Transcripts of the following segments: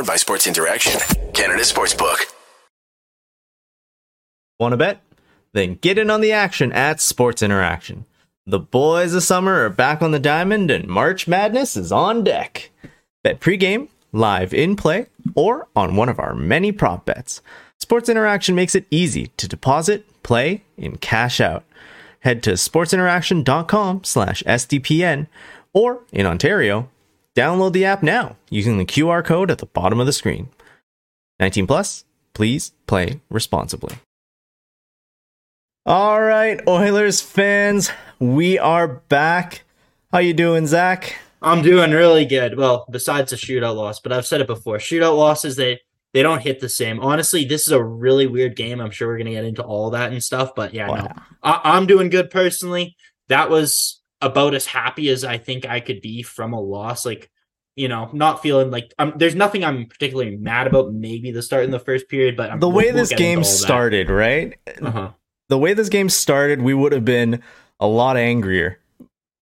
Powered by Sports Interaction, Canada Sportsbook. Want to bet? Then get in on the action at Sports Interaction. The boys of summer are back on the diamond and March Madness is on deck. Bet pregame, live in play, or on one of our many prop bets. Sports Interaction makes it easy to deposit, play, and cash out. Head to sportsinteraction.com slash SDPN or in Ontario, download the app now using the QR code at the bottom of the screen. 19 plus, please play responsibly. All right, Oilers fans, we are back. How you doing, Zach? I'm doing really good. Well, besides the shootout loss, but I've said it before. Shootout losses, they they don't hit the same. Honestly, this is a really weird game. I'm sure we're gonna get into all that and stuff. But yeah, no, I, I'm doing good personally. That was about as happy as I think I could be from a loss. Like, you know, not feeling like um, there's nothing I'm particularly mad about. Maybe the start in the first period, but I'm, the way we'll, this we'll game started, right? Uh-huh. The way this game started, we would have been a lot angrier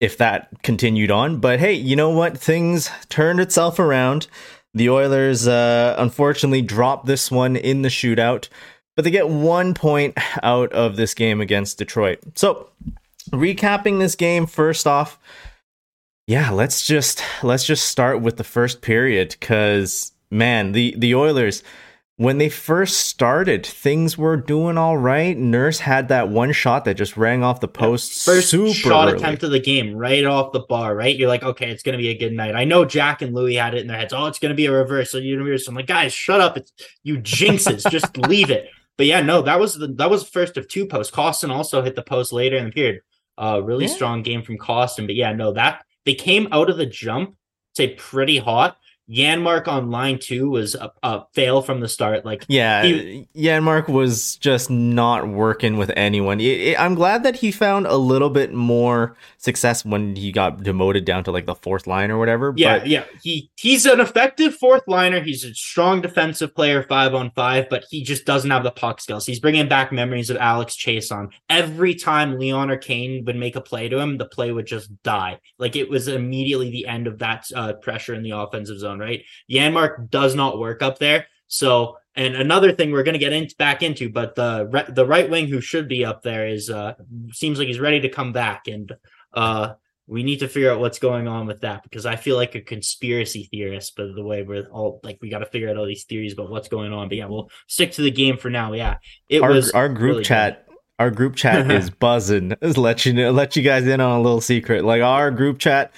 if that continued on. But hey, you know what? Things turned itself around. The Oilers uh, unfortunately dropped this one in the shootout, but they get one point out of this game against Detroit. So, recapping this game first off, yeah, let's just let's just start with the first period because man, the the Oilers when they first started, things were doing all right. Nurse had that one shot that just rang off the post. Yeah, first shot early. attempt of the game, right off the bar, right? You're like, okay, it's gonna be a good night. I know Jack and Louis had it in their heads. Oh, it's gonna be a reverse. So universe. I'm like, guys, shut up. It's you jinxes. just leave it. But yeah, no, that was the that was the first of two posts. Kostin also hit the post later in the period. Uh really yeah. strong game from Kostin. But yeah, no, that they came out of the jump, say pretty hot Janmark on line two was a, a, fail from the start. Like, yeah, he, Janmark was just not working with anyone. It, it, I'm glad that he found a little bit more success when he got demoted down to like the fourth line or whatever. Yeah, but... yeah, he he's an effective fourth liner. He's a strong defensive player, five on five, but he just doesn't have the puck skills. He's bringing back memories of Alex Chiasson Every time Leon or Kane would make a play to him, the play would just die. Like it was immediately the end of that uh, pressure in the offensive zone right? Janmark does not work up there. So, and another thing we're going to get into back into, but the the right wing who should be up there is uh seems like he's ready to come back, and uh we need to figure out what's going on with that because I feel like a conspiracy theorist, but the way we're all like we got to figure out all these theories about what's going on. But yeah, we'll stick to the game for now. Yeah, it our, was our group really chat. Good. Our group chat is buzzing. Just let you know, let you guys in on a little secret. Like our group chat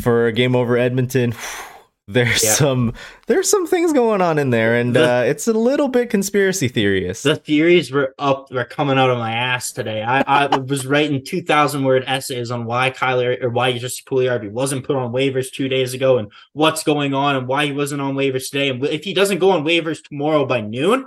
for game over Edmonton. Whew, there's yeah. some there's some things going on in there and the, uh, it's a little bit conspiracy theorist the theories were up were coming out of my ass today i, I was writing 2000 word essays on why Kailer or why just Puljujarvi wasn't put on waivers two days ago and what's going on and why he wasn't on waivers today and if he doesn't go on waivers tomorrow by noon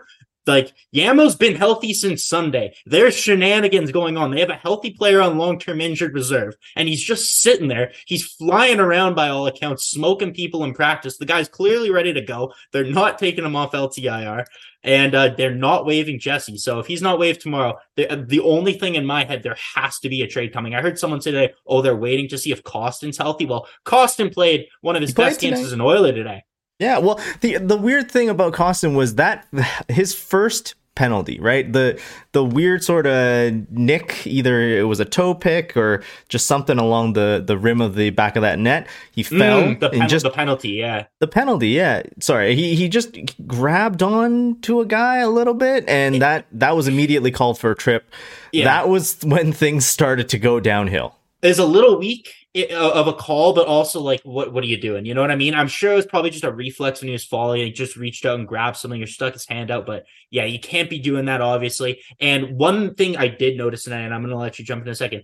like Yamo's been healthy since Sunday. There's shenanigans going on. They have a healthy player on long-term injured reserve, and he's just sitting there. He's flying around by all accounts, smoking people in practice. The guy's clearly ready to go. They're not taking him off LTIR, and uh, they're not waiving Jesse. So if he's not waived tomorrow, the, uh, the only thing in my head, there has to be a trade coming. I heard someone say today, "Oh, they're waiting to see if Kostin's healthy." Well, Kostin played one of his best games as an Oiler today. Yeah, well, the the weird thing about Kostin was that his first penalty, right? The the weird sort of nick, either it was a toe pick or just something along the the rim of the back of that net. He mm, fell mm, the, pen- just the penalty, yeah. The penalty, yeah. Sorry, he he just grabbed on to a guy a little bit, and it, that that was immediately called for a trip. Yeah. That was when things started to go downhill. Is a little weak of a call, but also like, what what are you doing? You know what I mean? I'm sure it was probably just a reflex when he was falling. He just reached out and grabbed something or stuck his hand out. But yeah, you can't be doing that, obviously. And one thing I did notice tonight, and I'm going to let you jump in a second.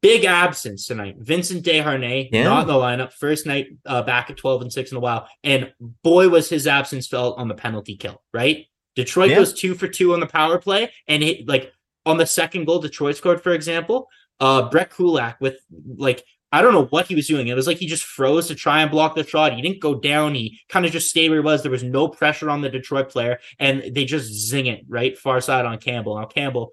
Big absence tonight. Vincent Desharnais yeah. not in the lineup. First night uh, back at 12 and 6 in a while. And boy, was his absence felt on the penalty kill, right? Detroit yeah. goes two for two on the power play. And it, like on the second goal Detroit scored, for example, uh Brett Kulak with like I don't know what he was doing. It was like he just froze to try and block the shot. He didn't go down. He kind of just stayed where he was. There was no pressure on the Detroit player, and they just zing it right far side on Campbell. Now Campbell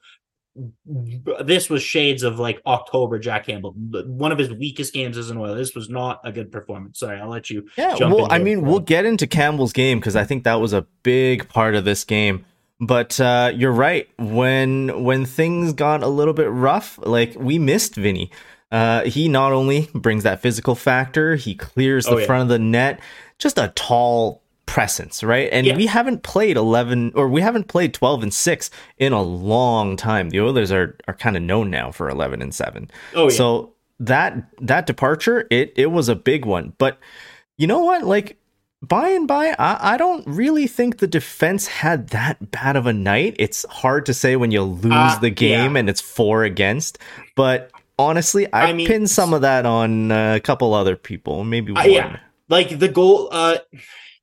this was shades of like October Jack Campbell. One of his weakest games as an oil. This was not a good performance. Sorry, I'll let you. Yeah, well, I mean, we'll get into Campbell's game because I think that was a big part of this game. But uh, you're right. When when things got a little bit rough, like we missed Vinny. Uh, he not only brings that physical factor, he clears the oh, yeah. front of the net. Just a tall presence, right? And yeah. we haven't played 11 or we haven't played 12 and 6 in a long time. The Oilers are are kind of known now for 11 and 7. Oh, yeah. So that that departure, it it was a big one. But you know what? Like by and by, I, I don't really think the defense had that bad of a night. It's hard to say when you lose uh, the game yeah. and it's four against, but honestly, I, I mean, pinned some of that on a couple other people, maybe one. Uh, yeah, like the goal. Uh,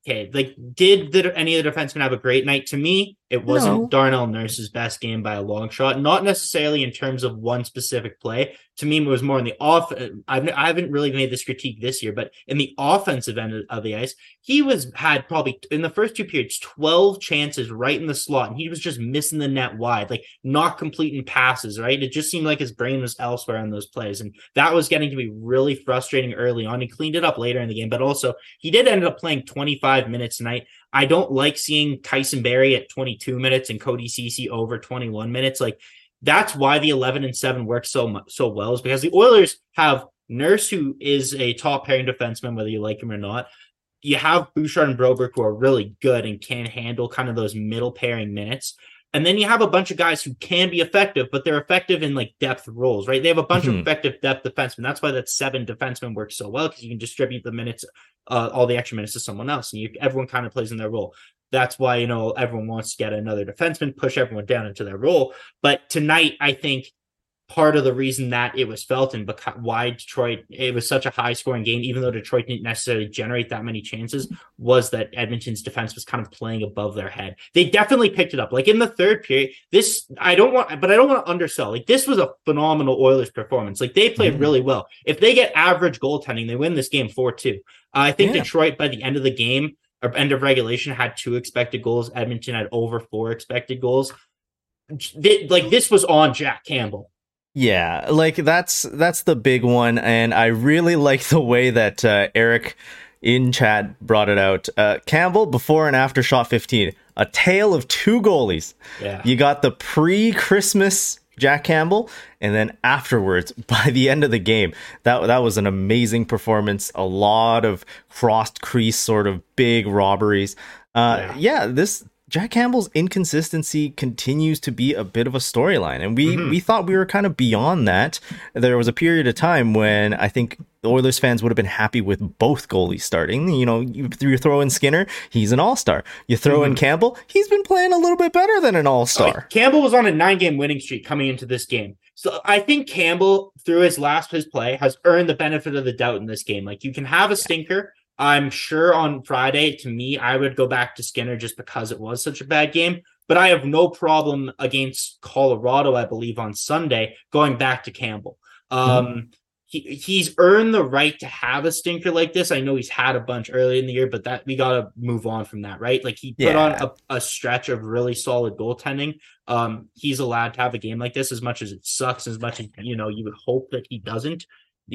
okay, like did the, any of the defensemen have a great night? To me, it wasn't no. Darnell Nurse's best game by a long shot. Not necessarily in terms of one specific play. To me, it was more in the off. Uh, I've, I haven't really made this critique this year, but in the offensive end of the ice, he was had probably in the first two periods twelve chances right in the slot, and he was just missing the net wide, like not completing passes. Right, it just seemed like his brain was elsewhere on those plays, and that was getting to be really frustrating early on. He cleaned it up later in the game, but also he did end up playing twenty five minutes tonight. I don't like seeing Tyson Barrie at 22 minutes and Cody Ceci over 21 minutes. Like that's why the 11 and 7 works so so well is because the Oilers have Nurse, who is a top pairing defenseman, whether you like him or not. You have Bouchard and Broberg, who are really good and can handle kind of those middle pairing minutes. And then you have a bunch of guys who can be effective, but they're effective in like depth roles, right? They have a bunch mm-hmm. of effective depth defensemen. That's why that seven defensemen works so well because you can distribute the minutes, uh, all the extra minutes to someone else, and you everyone kind of plays in their role. That's why you know everyone wants to get another defenseman, push everyone down into their role. But tonight, I think part of the reason that it was felt and why Detroit it was such a high scoring game, even though Detroit didn't necessarily generate that many chances, was that Edmonton's defense was kind of playing above their head. They definitely picked it up. Like in the third period, this I don't want, but I don't want to undersell. Like this was a phenomenal Oilers performance. Like they played mm-hmm. really well. If they get average goaltending, they win this game four two. Uh, I think yeah. Detroit by the end of the game or end of regulation had two expected goals. Edmonton had over four expected goals. They, like this was on Jack Campbell. Yeah, like that's that's the big one, and I really like the way that uh, Eric in chat brought it out. Uh, Campbell before and after shot 15, a tale of two goalies. Yeah, you got the pre-Christmas Jack Campbell, and then afterwards, by the end of the game, that that was an amazing performance. A lot of crossed crease, sort of big robberies. Uh, yeah. yeah, this Jack Campbell's inconsistency continues to be a bit of a storyline, and we mm-hmm. we thought we were kind of beyond that. There was a period of time when I think Oilers fans would have been happy with both goalies starting. You know, you, you throw in Skinner, he's an all star. You throw mm-hmm. in Campbell, he's been playing a little bit better than an all star. Campbell was on a nine game winning streak coming into this game. So I think Campbell, through his last his play, has earned the benefit of the doubt in this game. Like you can have a stinker, I'm sure on Friday, to me, I would go back to Skinner just because it was such a bad game. But I have no problem against Colorado, I believe, on Sunday, going back to Campbell. Um, mm-hmm. he, he's earned the right to have a stinker like this. I know he's had a bunch early in the year, but that we got to move on from that, right? Like he put yeah. on a, a, stretch of really solid goaltending. Um, he's allowed to have a game like this as much as it sucks, as much as you know you would hope that he doesn't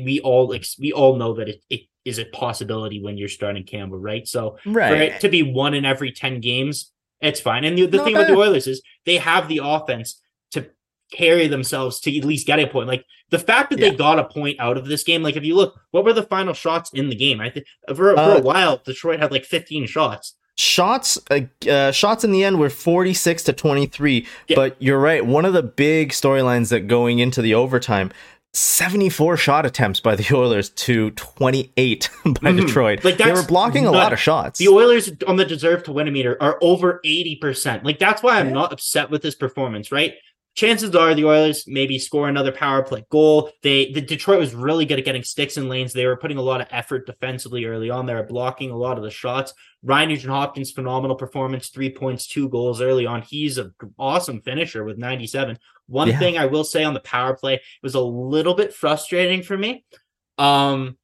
we all we all know that it, it is a possibility when you're starting Campbell, right? So right. for it to be one in every 10 games, it's fine. And the, the thing bad. about the Oilers is they have the offense to carry themselves to at least get a point. Like the fact that yeah. they got a point out of this game, like if you look, what were the final shots in the game? I think for, uh, for a while, Detroit had like 15 shots shots uh, uh, shots in the end were 46 to 23 yeah. but you're right one of the big storylines that going into the overtime 74 shot attempts by the Oilers to 28 by mm-hmm. Detroit. Like they were blocking not, a lot of shots. The Oilers on the deserve to win a meter are over 80%. Like that's why I'm yeah. not upset with this performance, right? chances are the Oilers maybe score another power play goal. They the Detroit was really good at getting sticks in lanes. They were putting a lot of effort defensively early on. They were blocking a lot of the shots. Ryan Nugent Hopkins phenomenal performance, three points, two goals early on. He's an awesome finisher with 97. One yeah. thing I will say on the power play was a little bit frustrating for me. Um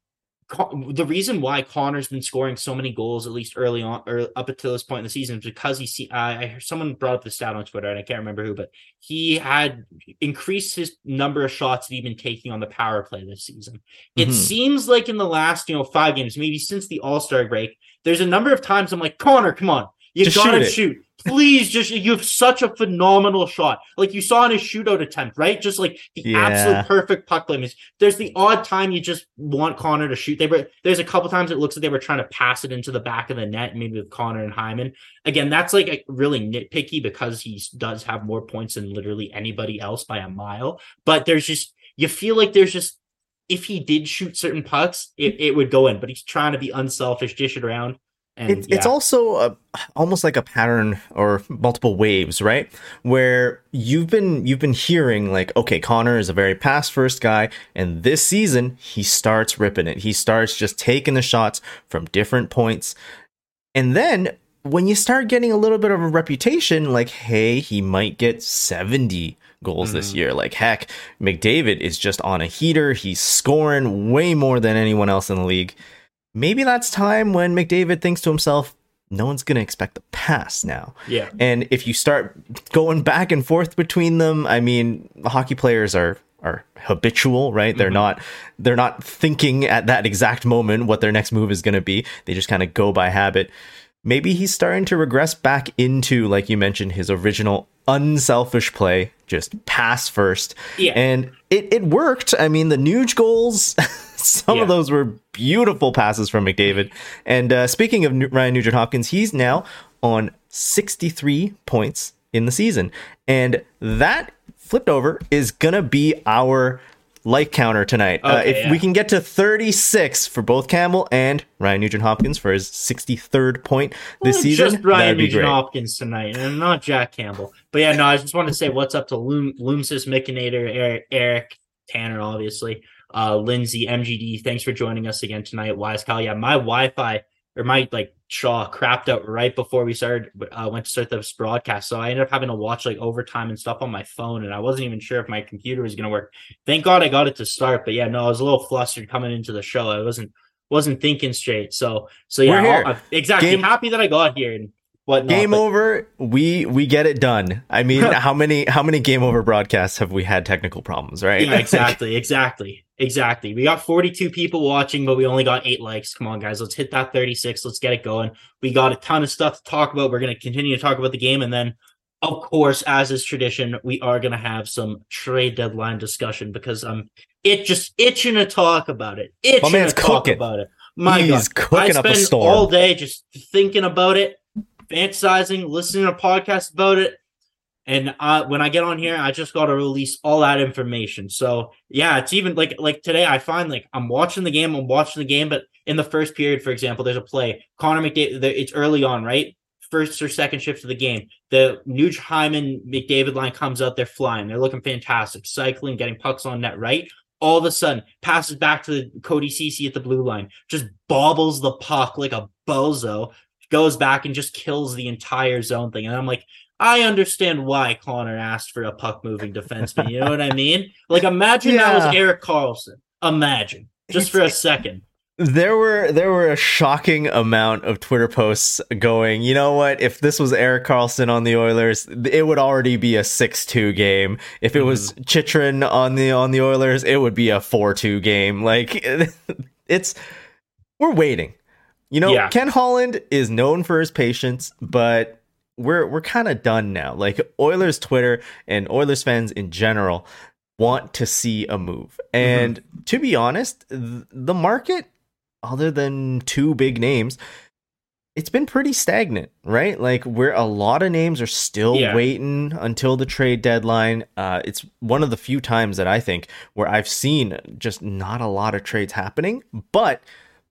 the reason why Connor's been scoring so many goals, at least early on or up until this point in the season, is because he see. Uh, I heard someone brought up the stat on Twitter, and I can't remember who, but he had increased his number of shots that he'd been taking on the power play this season. Mm-hmm. It seems like in the last, you know, five games, maybe since the All Star break, there's a number of times I'm like, Connor, come on, you Just gotta shoot. shoot. Please just you have such a phenomenal shot. Like you saw in his shootout attempt right? Just like the yeah. absolute perfect puck play there's the odd time you just want connor to shoot. They were there's a couple times it looks like they were trying to pass it into the back of the net maybe with connor and hyman. Again that's like a, really nitpicky because he does have more points than literally anybody else by a mile. But there's just you feel like there's just if he did shoot certain pucks it, it would go in. But he's trying to be unselfish dish it around and, it's, yeah. it's also a, almost like a pattern or multiple waves, right? Where you've been you've been hearing like, okay, Connor is a very pass first guy, and this season he starts ripping it. He starts just taking the shots from different points, and then when you start getting a little bit of a reputation, like, hey, he might get seventy goals mm. this year. Like heck, McDavid is just on a heater. He's scoring way more than anyone else in the league maybe that's time when McDavid thinks to himself, no one's going to expect the pass now. Yeah. And if you start going back and forth between them, I mean, hockey players are are habitual, right? Mm-hmm. They're not they're not thinking at that exact moment what their next move is going to be. They just kind of go by habit. Maybe he's starting to regress back into like you mentioned his original unselfish play, just pass first. Yeah. And it it worked. I mean, the Nuge goals Some yeah. of those were beautiful passes from McDavid. And uh, speaking of Ryan Nugent Hopkins, he's now on 63 points in the season. And that flipped over is going to be our like counter tonight. Okay, uh, if yeah. we can get to 36 for both Campbell and Ryan Nugent Hopkins for his 63rd point this well, season, just Ryan Nugent Hopkins tonight, and not Jack Campbell. But yeah, no, I just want to say what's up to Loom, Loomsis, Mickinator, Eric, Eric, Tanner, obviously uh, Lindsay, MGD, thanks for joining us again tonight. Wise Kyle, yeah, my Wi-Fi or my like Shaw crapped out right before we started uh, went to start this broadcast, so I ended up having to watch like overtime and stuff on my phone, and I wasn't even sure if my computer was gonna work. Thank God I got it to start, but yeah, no, I was a little flustered coming into the show. I wasn't wasn't thinking straight, so so yeah, exactly. Game- Happy that I got here and whatnot. Game but- over. We we get it done. I mean, how many how many game over broadcasts have we had technical problems? Right? Yeah, exactly, exactly, exactly. We got 42 people watching, but we only got eight likes. Come on, guys, let's hit that 36. Let's get it going. We got a ton of stuff to talk about. We're gonna continue to talk about the game, and then. Of course, as is tradition, we are going to have some trade deadline discussion because I'm it just itching to talk about it. Itching to talk cooking. about it. My He's God, I spend all day just thinking about it fantasizing, listening to podcasts about it. And uh, when I get on here, I just got to release all that information. So yeah, it's even like like today. I find like I'm watching the game, I'm watching the game, but in the first period, for example, there's a play. Connor McDavid. It's early on, right? First or second shift of the game. The Nuge Hyman McDavid line comes out. They're flying. They're looking fantastic, cycling, getting pucks on net. Right. All of a sudden, passes back to the Cody Ceci at the blue line, just bobbles the puck like a bozo, goes back and just kills the entire zone thing. And I'm like, I understand why Connor asked for a puck moving defenseman. You know what I mean? Like, imagine yeah. that was Erik Karlsson. Imagine just for a second. There were there were a shocking amount of Twitter posts going. You know what? If this was Erik Karlsson on the Oilers, it would already be a six-two game. If it was mm-hmm. On the on the Oilers, it would be a four-two game. Like it's we're waiting. You know, yeah. Ken Holland is known for his patience, but we're we're kind of done now. Like Oilers Twitter and Oilers fans in general want to see a move. And mm-hmm. to be honest, the market other than two big names it's been pretty stagnant, right? Like where a lot of names are still yeah. waiting until the trade deadline. Uh, it's one of the few times that I think where I've seen just not a lot of trades happening, but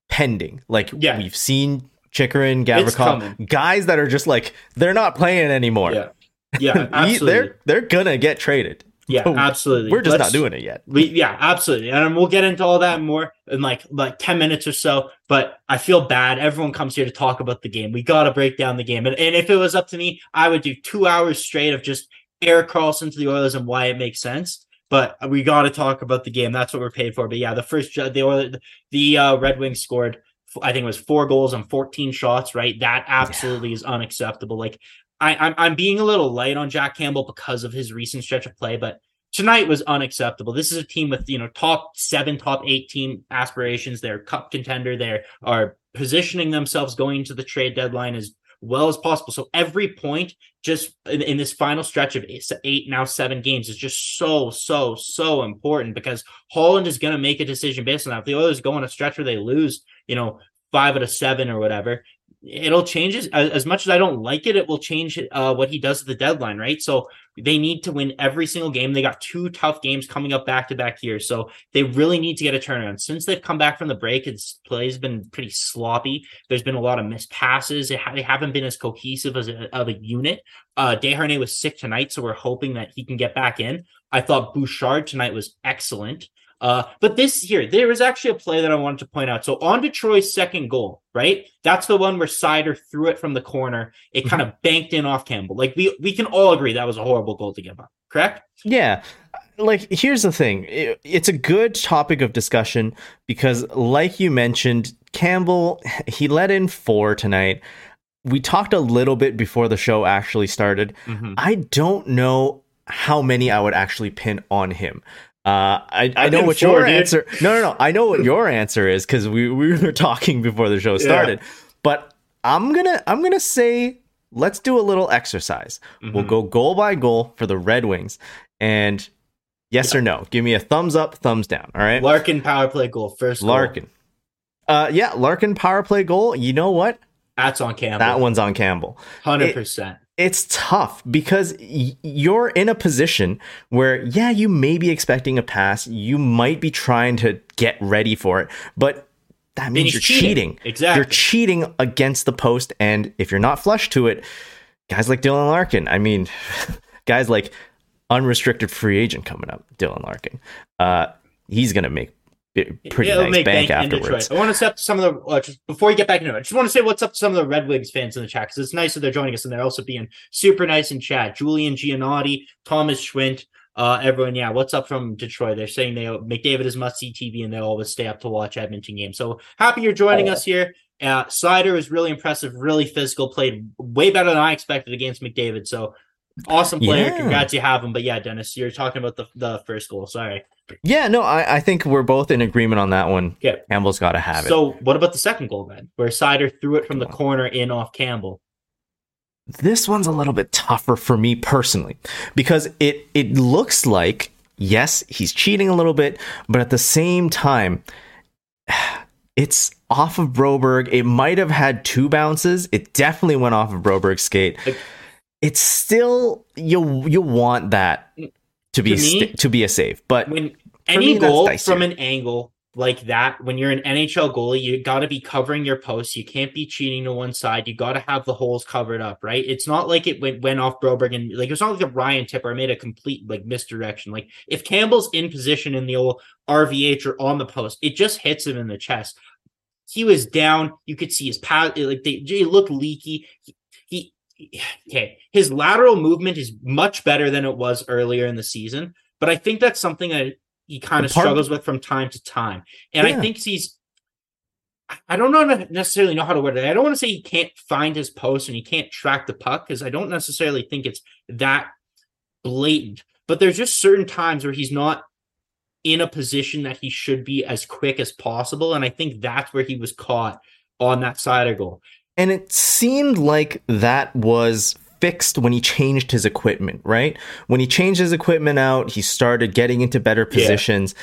pending. Like yeah. we've seen Chychrun, Gavrikov, guys that are just like they're not playing anymore. Yeah, yeah, absolutely. they're they're gonna get traded. Yeah, absolutely. We're just Let's, not doing it yet. We, yeah, absolutely. And we'll get into all that more in like like 10 minutes or so. But I feel bad. Everyone comes here to talk about the game. We got to break down the game. And, and if it was up to me, I would do two hours straight of just Erik Karlsson to the Oilers and why it makes sense. But we got to talk about the game. That's what we're paid for. But yeah, the first the the uh, Red Wings scored. I think it was four goals on 14 shots. Right, that absolutely yeah. is unacceptable. Like I, I'm I'm being a little light on Jack Campbell because of his recent stretch of play, but tonight was unacceptable. This is a team with you know top seven, top eight team aspirations. They're cup contender. They are positioning themselves going to the trade deadline as well as possible. So every point just in, in, this final stretch of eight, now seven games is just so, so, so important because Holland is going to make a decision based on that. If the Oilers go on a stretch where they lose, you know, five out of seven or whatever, it'll change as, as much as I don't like it, it will change uh, what he does at the deadline, right? So they need to win every single game. They got two tough games coming up back to back here. So they really need to get a turnaround. Since they've come back from the break, its play's been pretty sloppy. There's been a lot of missed passes. Ha- they haven't been as cohesive as a, of a unit. Uh, Desharnais was sick tonight, so we're hoping that he can get back in. I thought Bouchard tonight was excellent. Uh, but this here, there was actually a play that I wanted to point out. So on Detroit's second goal, right? That's the one where Seider threw it from the corner. It kind of banked in off Campbell. Like we we can all agree that was a horrible goal to give up. Correct? Yeah. Like here's the thing. It, it's a good topic of discussion because like you mentioned, Campbell he let in 4 tonight. We talked a little bit before the show actually started. Mm-hmm. I don't know how many I would actually pin on him. Uh, I, I know what your answer. No, no, no. I know what your answer is because we, we were talking before the show started. Yeah. But I'm gonna I'm gonna say let's do a little exercise. Mm-hmm. We'll go goal by goal for the Red Wings, and yes yeah. or no. Give me a thumbs up, thumbs down. All right. Larkin power play goal first. Goal. Larkin. Uh, yeah, Larkin power play goal. You know what? That's on Campbell. That one's on Campbell. Hundred percent it's tough because you're in a position where yeah you may be expecting a pass you might be trying to get ready for it but that means you're cheating. cheating. exactly you're cheating against the post and if you're not flush to it guys like dylan larkin i mean guys like unrestricted free agent coming up dylan larkin uh, he's gonna make pretty It'll nice bank, bank afterwards. I want to say to some of the uh, just before you get back into it. I just want to say what's up to some of the Red Wings fans in the chat because it's nice that they're joining us and they're also being super nice in chat. Julian Giannotti, Thomas Schwint, uh, everyone, yeah, what's up from Detroit? They're saying they McDavid is must see TV and they always stay up to watch Edmonton games. So happy you're joining oh. us here. Uh, Seider is really impressive, really physical, played way better than I expected against McDavid. So awesome player. Yeah. Congrats you have him. But yeah, Dennis, you're talking about the the first goal. Sorry. Yeah, no, I, I think we're both in agreement on that one. Yeah. Campbell's got to have it. So, what about the second goal then, where Seider threw it from the corner in off Campbell? This one's a little bit tougher for me personally because it it looks like yes, he's cheating a little bit, but at the same time, it's off of Broberg. It might have had two bounces. It definitely went off of Broberg's skate. It's still you you want that mm. To be to, me, st- to be a save, but when any me, goal from an angle like that, when you're an NHL goalie, you got to be covering your posts. You can't be cheating to one side. You got to have the holes covered up, right? It's not like it went went off Broberg and like it's not like a Ryan Tipper made a complete like misdirection. Like if Campbell's in position in the old RVH or on the post, it just hits him in the chest. He was down. You could see his path. Like they, they looked leaky. He okay, his lateral movement is much better than it was earlier in the season, but I think that's something that he kind of struggles with from time to time. And yeah. I think he's I don't know necessarily know how to word it. I don't want to say he can't find his post and he can't track the puck because I don't necessarily think it's that blatant. But there's just certain times where he's not in a position that he should be as quick as possible, and I think that's where he was caught on that Seider goal. And it seemed like that was fixed when he changed his equipment, right? When he changed his equipment out, he started getting into better positions.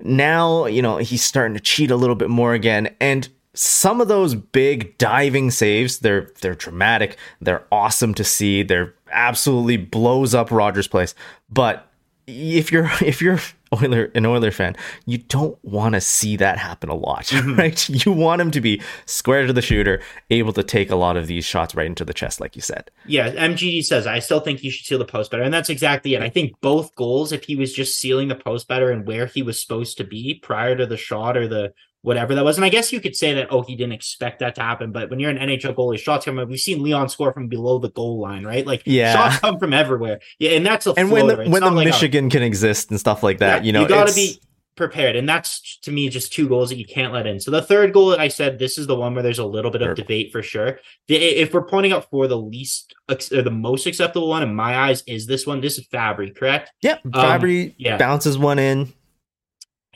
Yeah. Now, you know, he's starting to cheat a little bit more again. And some of those big diving saves, they're they're dramatic, they're awesome to see. They're absolutely blows up Rogers Place. But if you're if you're Oiler an Oiler fan, you don't want to see that happen a lot, mm-hmm. right? You want him to be square to the shooter, able to take a lot of these shots right into the chest, like you said. Yeah, MGD says I still think he should seal the post better, and that's exactly it. I think both goals, if he was just sealing the post better and where he was supposed to be prior to the shot or the whatever that was. And I guess you could say that, oh, he didn't expect that to happen. But when you're an NHL goalie, shots come. We've seen Leon score from below the goal line, right? Like, Yeah. shots come from everywhere. Yeah, and that's a and when the. It's when the like a- Michigan can exist and stuff like that, Yeah, you know, you got to be prepared, and that's to me just two goals that you can't let in. So the third goal that I said, this is the one where there's a little bit of debate for sure. The- If we're pointing out for the least or the most acceptable one in my eyes, is this one? This is Fabbri, correct? yeah, Fabbri um, yeah. bounces one in.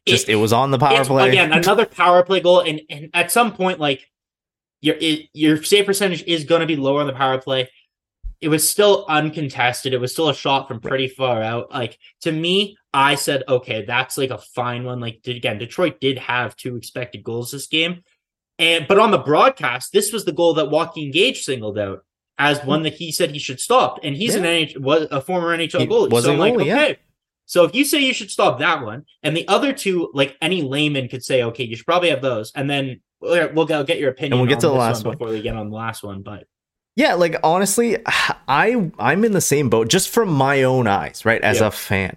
Just It- it, was on the power play. again another power play goal, and, and at some point, like your it, your save percentage is going to be lower on the power play. It was still uncontested. It was still a shot from pretty far out. Like to me, I said, okay, that's like a fine one. Like did, again, Detroit did have two expected goals this game, and but on the broadcast, this was the goal that Joaquin Gage singled out as one hmm. that he said he should stop, and he's an NH was a former NHL goalie. so I'm like, goalie, yeah. So if you say you should stop that one, and the other two, like any layman could say, okay, you should probably have those, and then oh, we'll we'll go get your opinion. we'll get on to the last one. before we get on the last one. But Yeah, like honestly, I I'm in the same boat just from my own eyes, right? As Yeah. a fan.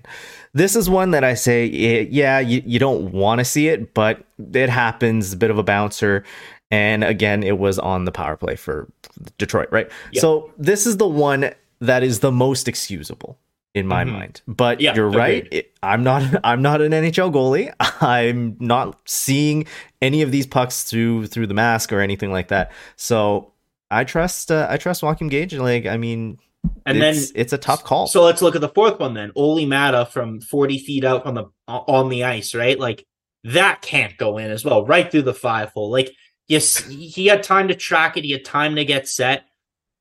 This is one that I say, yeah, you, you don't want to see it, but it happens, a bit of a bouncer. And again, it was on the power play for Detroit, right? Yeah. So this is the one that is the most excusable in my Mhm. mind. But Yeah, you're right. agreed. It, I'm not I'm not an NHL goalie. I'm not seeing any of these pucks through through the mask or anything like that. So I trust uh, I trust Joaquin Gage. Like I mean, and it's, then it's a tough call. So let's look at the fourth one then. Olli Maatta from 40 feet out on the on the ice, right? Like that can't go in as well, right through the five hole. Like yes, he had time to track it, he had time to get set,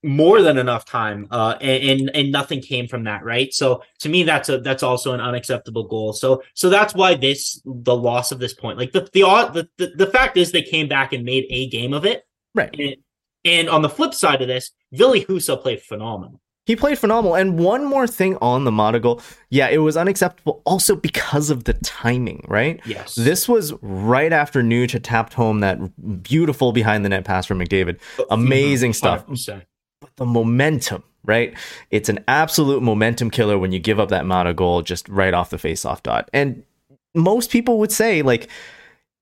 more than enough time. Uh and, and nothing came from that, right? So to me that's a that's also an unacceptable goal. So so that's why this the loss of this point. Like the the the, the, fact is they came back and made a game of it. Right. And, and on the flip side of this, Ville Husso played phenomenal. He played phenomenal. And one more thing on the Maatta. Yeah, it was unacceptable also because of the timing, right? Yes. This was right after Nuge had tapped home that beautiful behind the net pass from McDavid. Amazing stuff. 100%. But the momentum, right? It's an absolute momentum killer when you give up that Maatta goal just right off the face-off dot. And most people would say, like,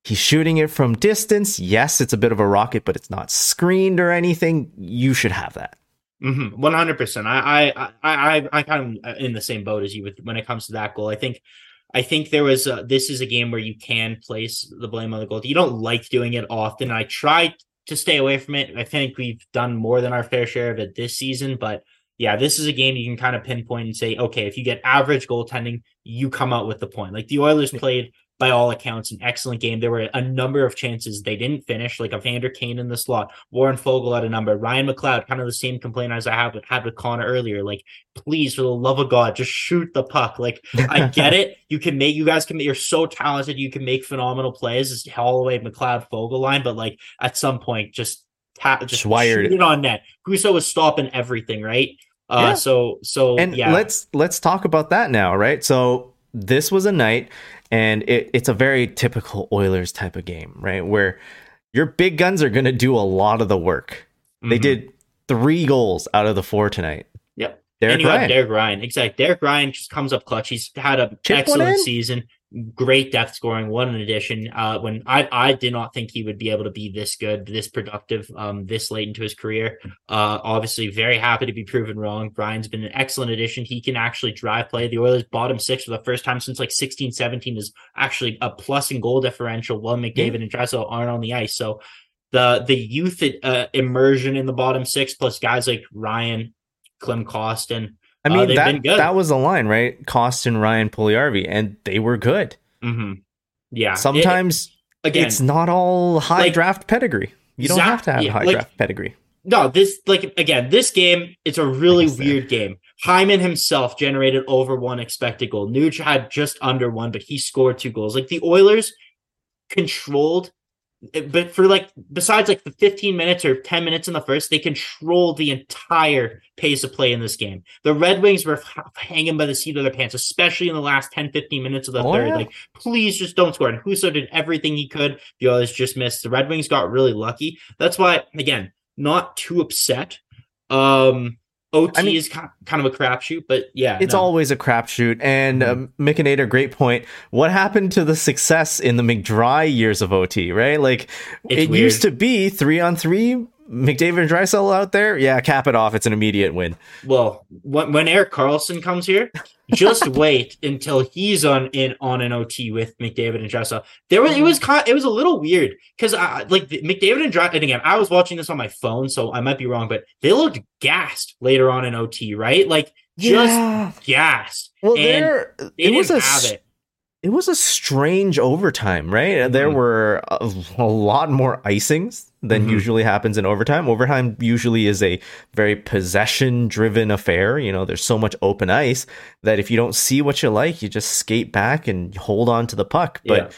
he's shooting it from distance. Yes, it's a bit of a rocket, but it's not screened or anything. You should have that. Mm-hmm. One hundred percent. I I I I kind of in the same boat as you with when it comes to that goal. I think I think there was a, this is a game where you can place the blame on the goal. You don't like doing it often. I try to stay away from it. I think we've done more than our fair share of it this season, but yeah, this is a game you can kind of pinpoint and say, okay, if you get average goaltending, you come out with the point. Like the Oilers played by all accounts, an excellent game. There were a number of chances they didn't finish, like Evander Kane in the slot, Warren Foegele had a number, Ryan McLeod, kind of the same complaint as I have had with Connor earlier. Like, please, for the love of God, just shoot the puck. Like, I get it. You can make, you guys can, you're so talented. You can make phenomenal plays. It's Holloway, McLeod, Fogle line, but like at some point, just tap, just wired shoot it on net. Husso was stopping everything, right? Uh, Yeah. so, so and yeah, let's let's talk about that now right so this was a night and it, it's a very typical oilers type of game right where your big guns are going to do a lot of the work they Mhm. did three goals out of the four tonight Yep. Derek and you Ryan. have Derek Ryan. Exactly. Derek Ryan just comes up clutch. He's had an excellent season. Great depth scoring, one in addition. Uh, when I I did not think he would be able to be this good, this productive, um, this late into his career. Uh, obviously very happy to be proven wrong. Ryan's been an excellent addition. He can actually drive play. The Oilers bottom six for the first time since like 16, 17 is actually a plus in goal differential while McDavid and Draisaitl aren't on the ice. So the the youth uh, immersion in the bottom six plus guys like Ryan, Klim Kostin. I Uh, mean they've that that was the line right Kostin ryan Puljujarvi and they were good hmm Yeah. sometimes It- again, it's not all high like- draft pedigree you don't have to have Exactly, high like- draft pedigree no, this like again, this game, it's a really weird game. Hyman himself generated over one expected goal. Nuge had just under one, but he scored two goals. Like the Oilers controlled but for like besides like the 15 minutes or 10 minutes in the first they controlled the entire pace of play in this game. The red wings were hanging by the seat of their pants especially in the last 10 15 minutes of the Oh, third. yeah. like please just don't score. And Husso did everything he could. The others just missed. The red wings got really lucky. That's why again not too upset. Um OT I mean, is kind of a crapshoot, but yeah, it's no. always a crapshoot. And mm-hmm. um, Mickinator, great point. What happened to the success in the McDry years of OT? Right, like it's it weird. used to be three on three. McDavid and Draisaitl out there, yeah, cap it off. It's an immediate win. Well, when, when Erik Karlsson comes here, just wait until he's on in on an OT with McDavid and Draisaitl. There was it was kind it was a little weird because I like McDavid and Draisaitl. And again, I was watching this on my phone, so I might be wrong, but they looked gassed later on in OT, right? Like just yeah. gassed. Well, there it was a it. it was a strange overtime, right? Mm-hmm. There were a, a lot more icings than mm-hmm. usually happens in overtime. Overtime usually is a very possession driven affair. You know, there's so much open ice that if you don't see what you like, you just skate back and hold on to the puck. But yeah.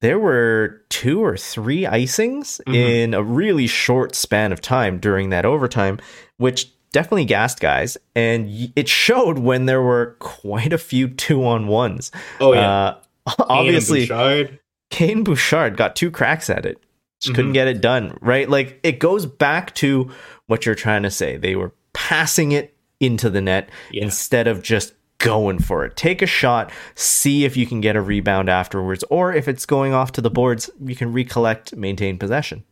there were two or three icings mm-hmm. in a really short span of time during that overtime, which definitely gassed guys. And it showed when there were quite a few two on ones. Oh, yeah. Uh, obviously, Bouchard. Kane Bouchard got two cracks at it just mm-hmm. couldn't get it done, right? Like it goes back to what you're trying to say. They were passing it into the net yeah. instead of just going for it. Take a shot, see if you can get a rebound afterwards, or if it's going off to the boards, you can recollect, maintain possession.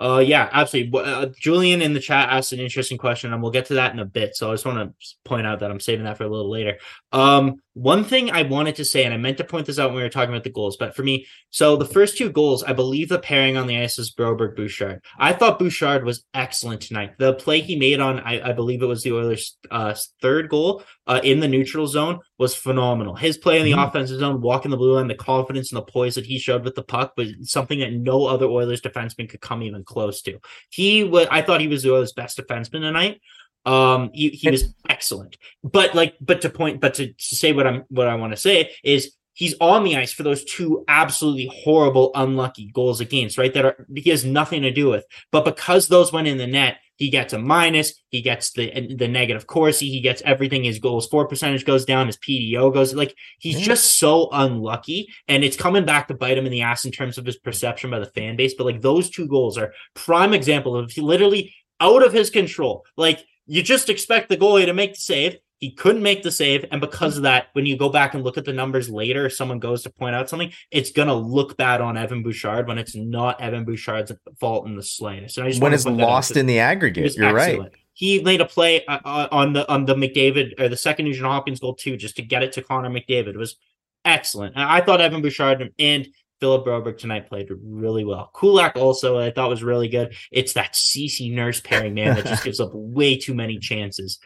Uh, yeah, absolutely. Uh, Julian in the chat asked an interesting question, and we'll get to that in a bit. So I just want to point out that I'm saving that for a little later. Um, one thing I wanted to say, and I meant to point this out when we were talking about the goals, but for me, so the first two goals, I believe the pairing on the ice is Broberg Bouchard. I thought Bouchard was excellent tonight. The play he made on, I, I believe it was the Oilers' uh, third goal uh, in the neutral zone was phenomenal. His play in the mm-hmm. offensive zone, walking the blue line, the confidence and the poise that he showed with the puck was something that no other Oilers defenseman could come even close to. He was, I thought he was the Oilers' best defenseman tonight. Um, he, he was excellent. But like, but to point, but to, to say what I'm what I want to say is he's on the ice for those two absolutely horrible, unlucky goals against, right? That are he has nothing to do with. But because those went in the net, he gets a minus, he gets the the negative Corsi, he gets everything. His goals four percentage goes down, his PDO goes like he's just so unlucky, and it's coming back to bite him in the ass in terms of his perception by the fan base. But like those two goals are prime example of literally out of his control. Like you just expect the goalie to make the save. He couldn't make the save. And because of that, when you go back and look at the numbers later, if someone goes to point out something, it's going to look bad on Evan Bouchard when it's not Evan Bouchard's fault in the slightest. And when it's lost in the aggregate, you're excellent. right. He made a play uh, uh, on the on the McDavid or the second Nugent Hopkins goal too, just to get it to Connor McDavid. It was excellent. I thought Evan Bouchard and Philip Broberg tonight played really well. Kulak also I thought was really good. It's that Ceci Nurse pairing man that just gives up way too many chances.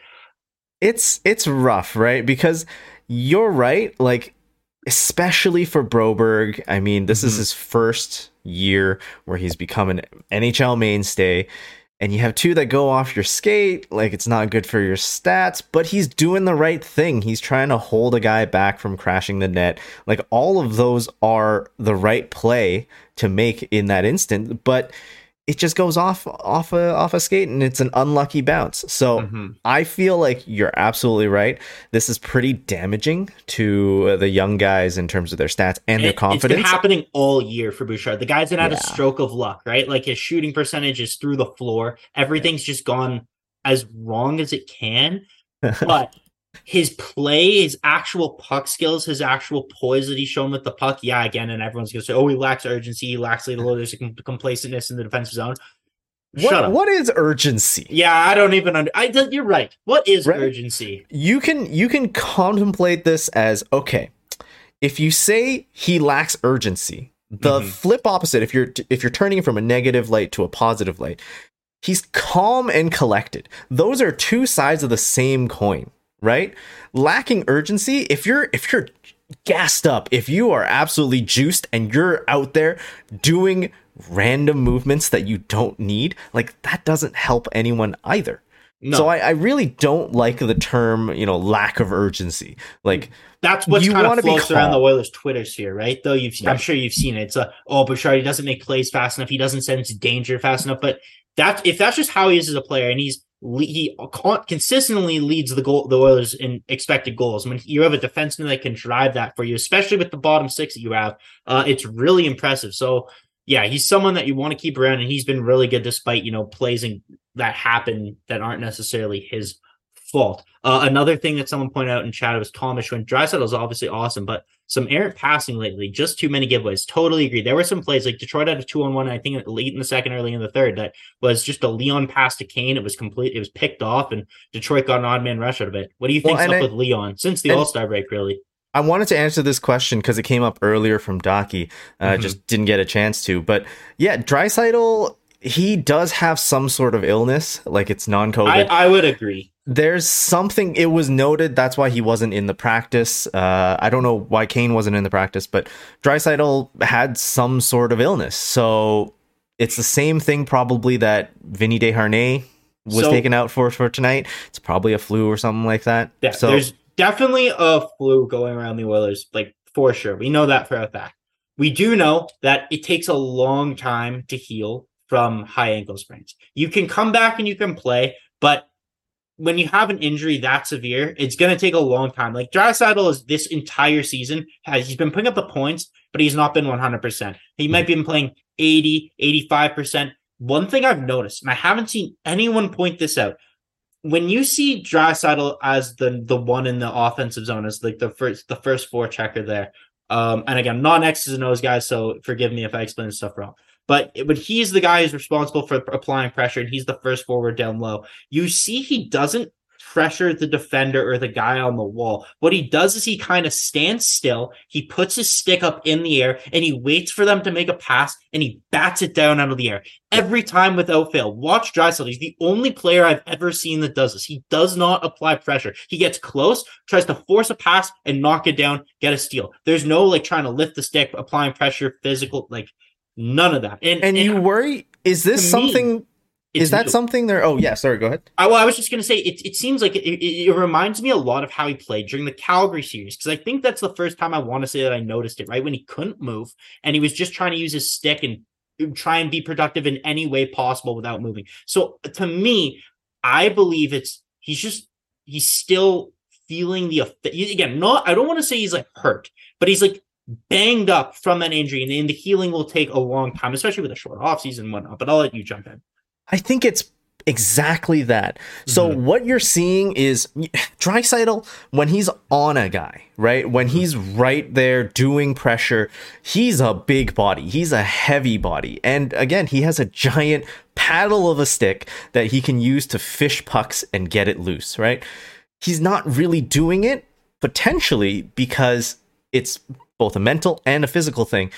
It's it's rough, right? Because you're right, like especially for Broberg. I mean, this mm-hmm. is his first year where he's become an NHL mainstay and you have two that go off your skate, like it's not good for your stats, but he's doing the right thing. He's trying to hold a guy back from crashing the net. Like all of those are the right play to make in that instant, but it just goes off off a off a skate and it's an unlucky bounce. So mm-hmm. I feel like you're absolutely right. This is pretty damaging to the young guys in terms of their stats and, their confidence. It's been happening all year for Bouchard. The guy's that had yeah. a stroke of luck, right? Like his shooting percentage is through the floor. Everything's just gone as wrong as it can. But his play, his actual puck skills, his actual poise that he's shown with the puck. Yeah, again, and everyone's gonna say, "Oh, he lacks urgency. He lacks a little. There's a complacentness in the defensive zone." What, what is urgency? Yeah, I don't even under. I you're right. What is right? urgency? You can you can contemplate this as okay. If you say he lacks urgency, the mm-hmm. flip opposite. If you're if you're turning from a negative light to a positive light, he's calm and collected. Those are two sides of the same coin right? Lacking urgency, if you're if you're gassed up, if you are absolutely juiced and you're out there doing random movements that you don't need, like that doesn't help anyone either. No. So I, I, really don't like the term, you know, lack of urgency. Like that's what kind of floats around the Oilers Twitter sphere, right? Though you've, I'm sure you've seen it. It's a oh, Bouchard he doesn't make plays fast enough. He doesn't sense danger fast enough. But that's if that's just how he is as a player, and he's he consistently leads the goal the Oilers in expected goals. When you have a defenseman that can drive that for you, especially with the bottom six that you have, uh, it's really impressive. So yeah, he's someone that you want to keep around, and he's been really good despite you know plays and that happen that aren't necessarily his fault. Uh, another thing that someone pointed out in chat was Thomas when Draisaitl is obviously awesome, but some errant passing lately, just too many giveaways. Totally agree. There were some plays like Detroit had a two on one, I think late in the second, early in the third, that was just a Leon pass to Kane. It was complete, it was picked off, and Detroit got an odd man rush out of it. What do you think's well, up I, with Leon since the All Star break, really? I wanted to answer this question because it came up earlier from Daki. Uh, mm-hmm. Just didn't get a chance to. But yeah, Draisaitl, he does have some sort of illness, like it's non-COVID. I, I would agree. There's something. It was noted that's why he wasn't in the practice. Uh, I don't know why Kane wasn't in the practice, but Draisaitl had some sort of illness. So it's the same thing probably that Vinny Desharnais was so, taken out for for tonight. It's probably a flu or something like that. Yeah, so there's definitely a flu going around the Oilers, like for sure. We know that for a fact. We do know that it takes a long time to heal from high ankle sprains. You can come back and you can play, but when you have an injury that severe, it's going to take a long time. Like Draisaitl is this entire season has he's been putting up the points, but he's not been 100%. He might be playing 80, 85%. One thing I've noticed, and I haven't seen anyone point this out, when you see Draisaitl as the the one in the offensive zone as like the first the first four checker there, um, and again, non X's and O's guys, so forgive me if I explain stuff wrong. But but he's the guy who's responsible for applying pressure, and he's the first forward down low. You see, he doesn't pressure the defender or the guy on the wall. What he does is he kind of stands still, he puts his stick up in the air, and he waits for them to make a pass and he bats it down out of the air. Every time without fail. Watch Draisaitl. He's the only player I've ever seen that does this. He does not apply pressure. He gets close, tries to force a pass and knock it down, get a steal. There's no like trying to lift the stick, applying pressure, physical, like none of that. And, and, and you worry, is this something me, is that new. something there? Oh yeah, sorry. Go ahead. I, well, I was just gonna say it. It seems like it, it, it reminds me a lot of how he played during the Calgary series because I think that's the first time I want to say that I noticed it. Right when he couldn't move and he was just trying to use his stick and try and be productive in any way possible without moving. So to me, I believe it's he's just he's still feeling the again. Not I don't want to say he's like hurt, but he's like banged up from that injury, and the healing will take a long time, especially with a short off season and whatnot. But I'll let you jump in. I think it's exactly that. So mm-hmm. what you're seeing is Draisaitl when he's on a guy, right? When mm-hmm. he's right there doing pressure, he's a big body. He's a heavy body. And again, he has a giant paddle of a stick that he can use to fish pucks and get it loose, right? He's not really doing it potentially because it's both a mental and a physical thing.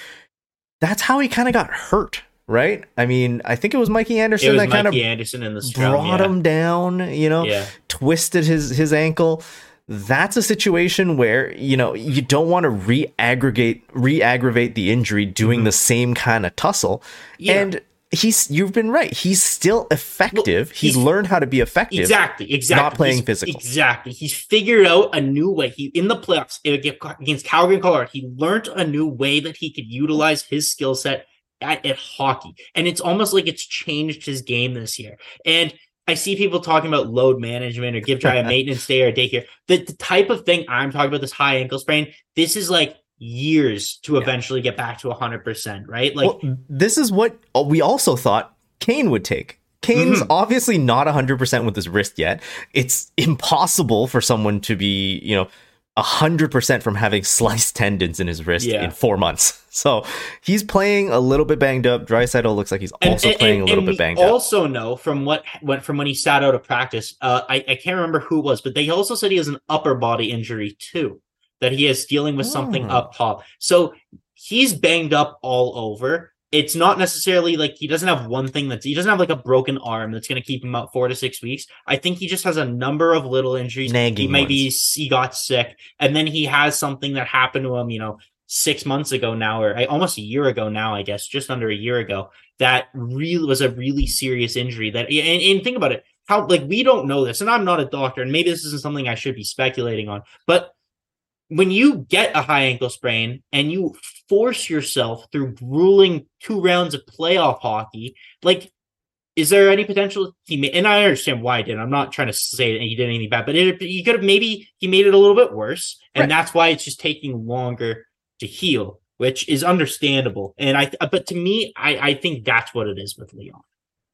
That's how he kind of got hurt, right? I mean, I think it was Mikey Anderson was that kind of Anderson in the scrum, brought yeah. him down, you know, yeah. twisted his his ankle. That's a situation where, you know, you don't want to re-aggregate re-aggravate the injury doing mm-hmm. the same kind of tussle. Yeah. And he's you've been right. He's still effective. Well, he's, he's, learned how to be effective. Exactly, exactly. Not playing he's, physical. Exactly. He's figured out a new way. He in the playoffs against Calgary and Colorado. He learned a new way that he could utilize his skill set at, at hockey. And it's almost like it's changed his game this year. And I see people talking about load management or give try a maintenance day or a daycare. The, the type of thing I'm talking about, this high ankle sprain, this is like years to yeah. eventually get back to 100%, right? Like, well, this is what we also thought Kane would take. Kane's mm-hmm. obviously not 100% with his wrist yet. It's impossible for someone to be, you know, 100% from having sliced tendons in his wrist yeah. in four months. So he's playing a little bit banged up. Draisaitl looks like he's also and, playing and, a little bit banged also up. Also, know from what went from when he sat out of practice. Uh, I, I can't remember who it was, but they also said he has an upper body injury too, that he is dealing with something oh. up top. So he's banged up all over it's not necessarily like he doesn't have one thing that's he doesn't have like a broken arm that's going to keep him out four to six weeks. I think he just has a number of little injuries. Nagging he maybe he got sick, and then he has something that happened to him. You know, six months ago now, or eh, almost a year ago now, I guess, just under a year ago. That really was a really serious injury. That and, and think about it, how like we don't know this, and I'm not a doctor, and maybe this isn't something I should be speculating on, but when you get a high ankle sprain and you force yourself through grueling two rounds of playoff hockey, like, is there any potential he made? And I understand why I did. I'm not trying to say that he did anything bad, but it, he could have maybe he made it a little bit worse, and right. that's why it's just taking longer to heal, which is understandable. And I, but to me, I, I think that's what it is with Leon.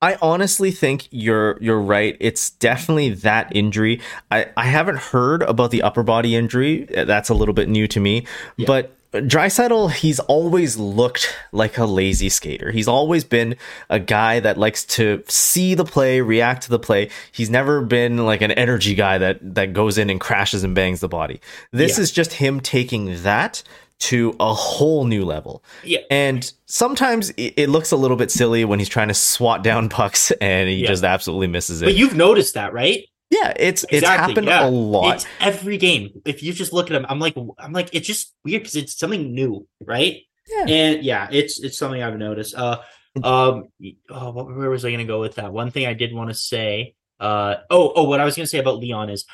I honestly think you're you're right. It's definitely that injury. I, I haven't heard about the upper body injury. That's a little bit new to me. Yeah. But Draisaitl, he's always looked like a lazy skater. He's always been a guy that likes to see the play, react to the play. He's never been like an energy guy that that goes in and crashes and bangs the body. This yeah. is just him taking that to a whole new level. Yeah. And sometimes it, looks a little bit silly when he's trying to swat down pucks and he yeah. just absolutely misses it. But you've noticed that, right? Yeah, it's exactly, it's happened yeah. a lot. It's every game. If you just look at him, I'm like I'm like it's just weird because it's something new, right? Yeah. And yeah, it's it's something I've noticed. Uh um oh, where was I gonna go with that? One thing I did want to say, uh oh oh what I was gonna say about Leon is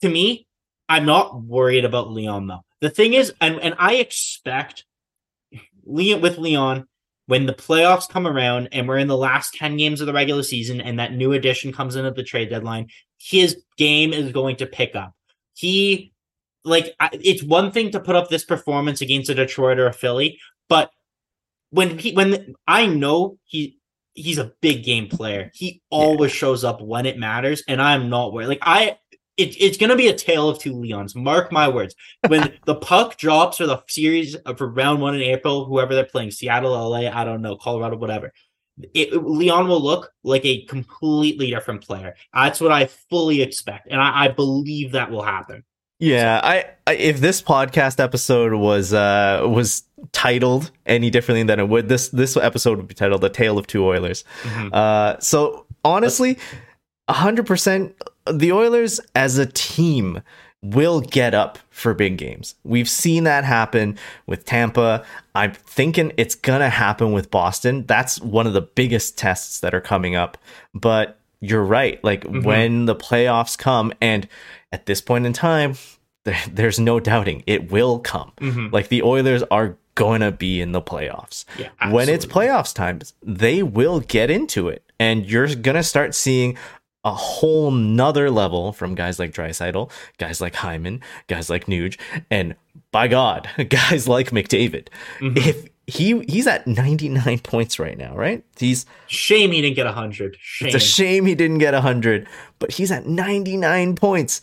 to me, I'm not worried about Leon though. The thing is, and and I expect Leon with Leon when the playoffs come around and we're in the last 10 games of the regular season and that new addition comes in at the trade deadline, his game is going to pick up. He like it's one thing to put up this performance against a Detroit or a Philly, but when he when I know he he's a big game player. He always yeah. shows up when it matters, and I'm not worried. Like I it, it's going to be a tale of two Leons. Mark my words. When the puck drops for the series for round one in April, whoever they're playing, Seattle, LA, I don't know, Colorado, whatever, it, Leon will look like a completely different player. That's what I fully expect, and I, I believe that will happen. Yeah, I, I, if this podcast episode was uh was titled any differently than it would this this episode would be titled "The Tale of Two Oilers." Mm-hmm. Uh, so honestly, hundred percent, the Oilers as a team will get up for big games. We've seen that happen with Tampa. I'm thinking it's going to happen with Boston. That's one of the biggest tests that are coming up. But you're right. Like mm-hmm. when the playoffs come, and at this point in time, there, there's no doubting it will come. Mm-hmm. Like the Oilers are going to be in the playoffs. Yeah, when it's playoffs times, they will get into it. And you're going to start seeing a whole nother level from guys like Draisaitl, guys like Hyman, guys like Nuge, and by God, guys like McDavid. Mm-hmm. If he he's at 99 points right now, right? He's shame he didn't get 100. Shame. It's a shame he didn't get 100, but he's at 99 points.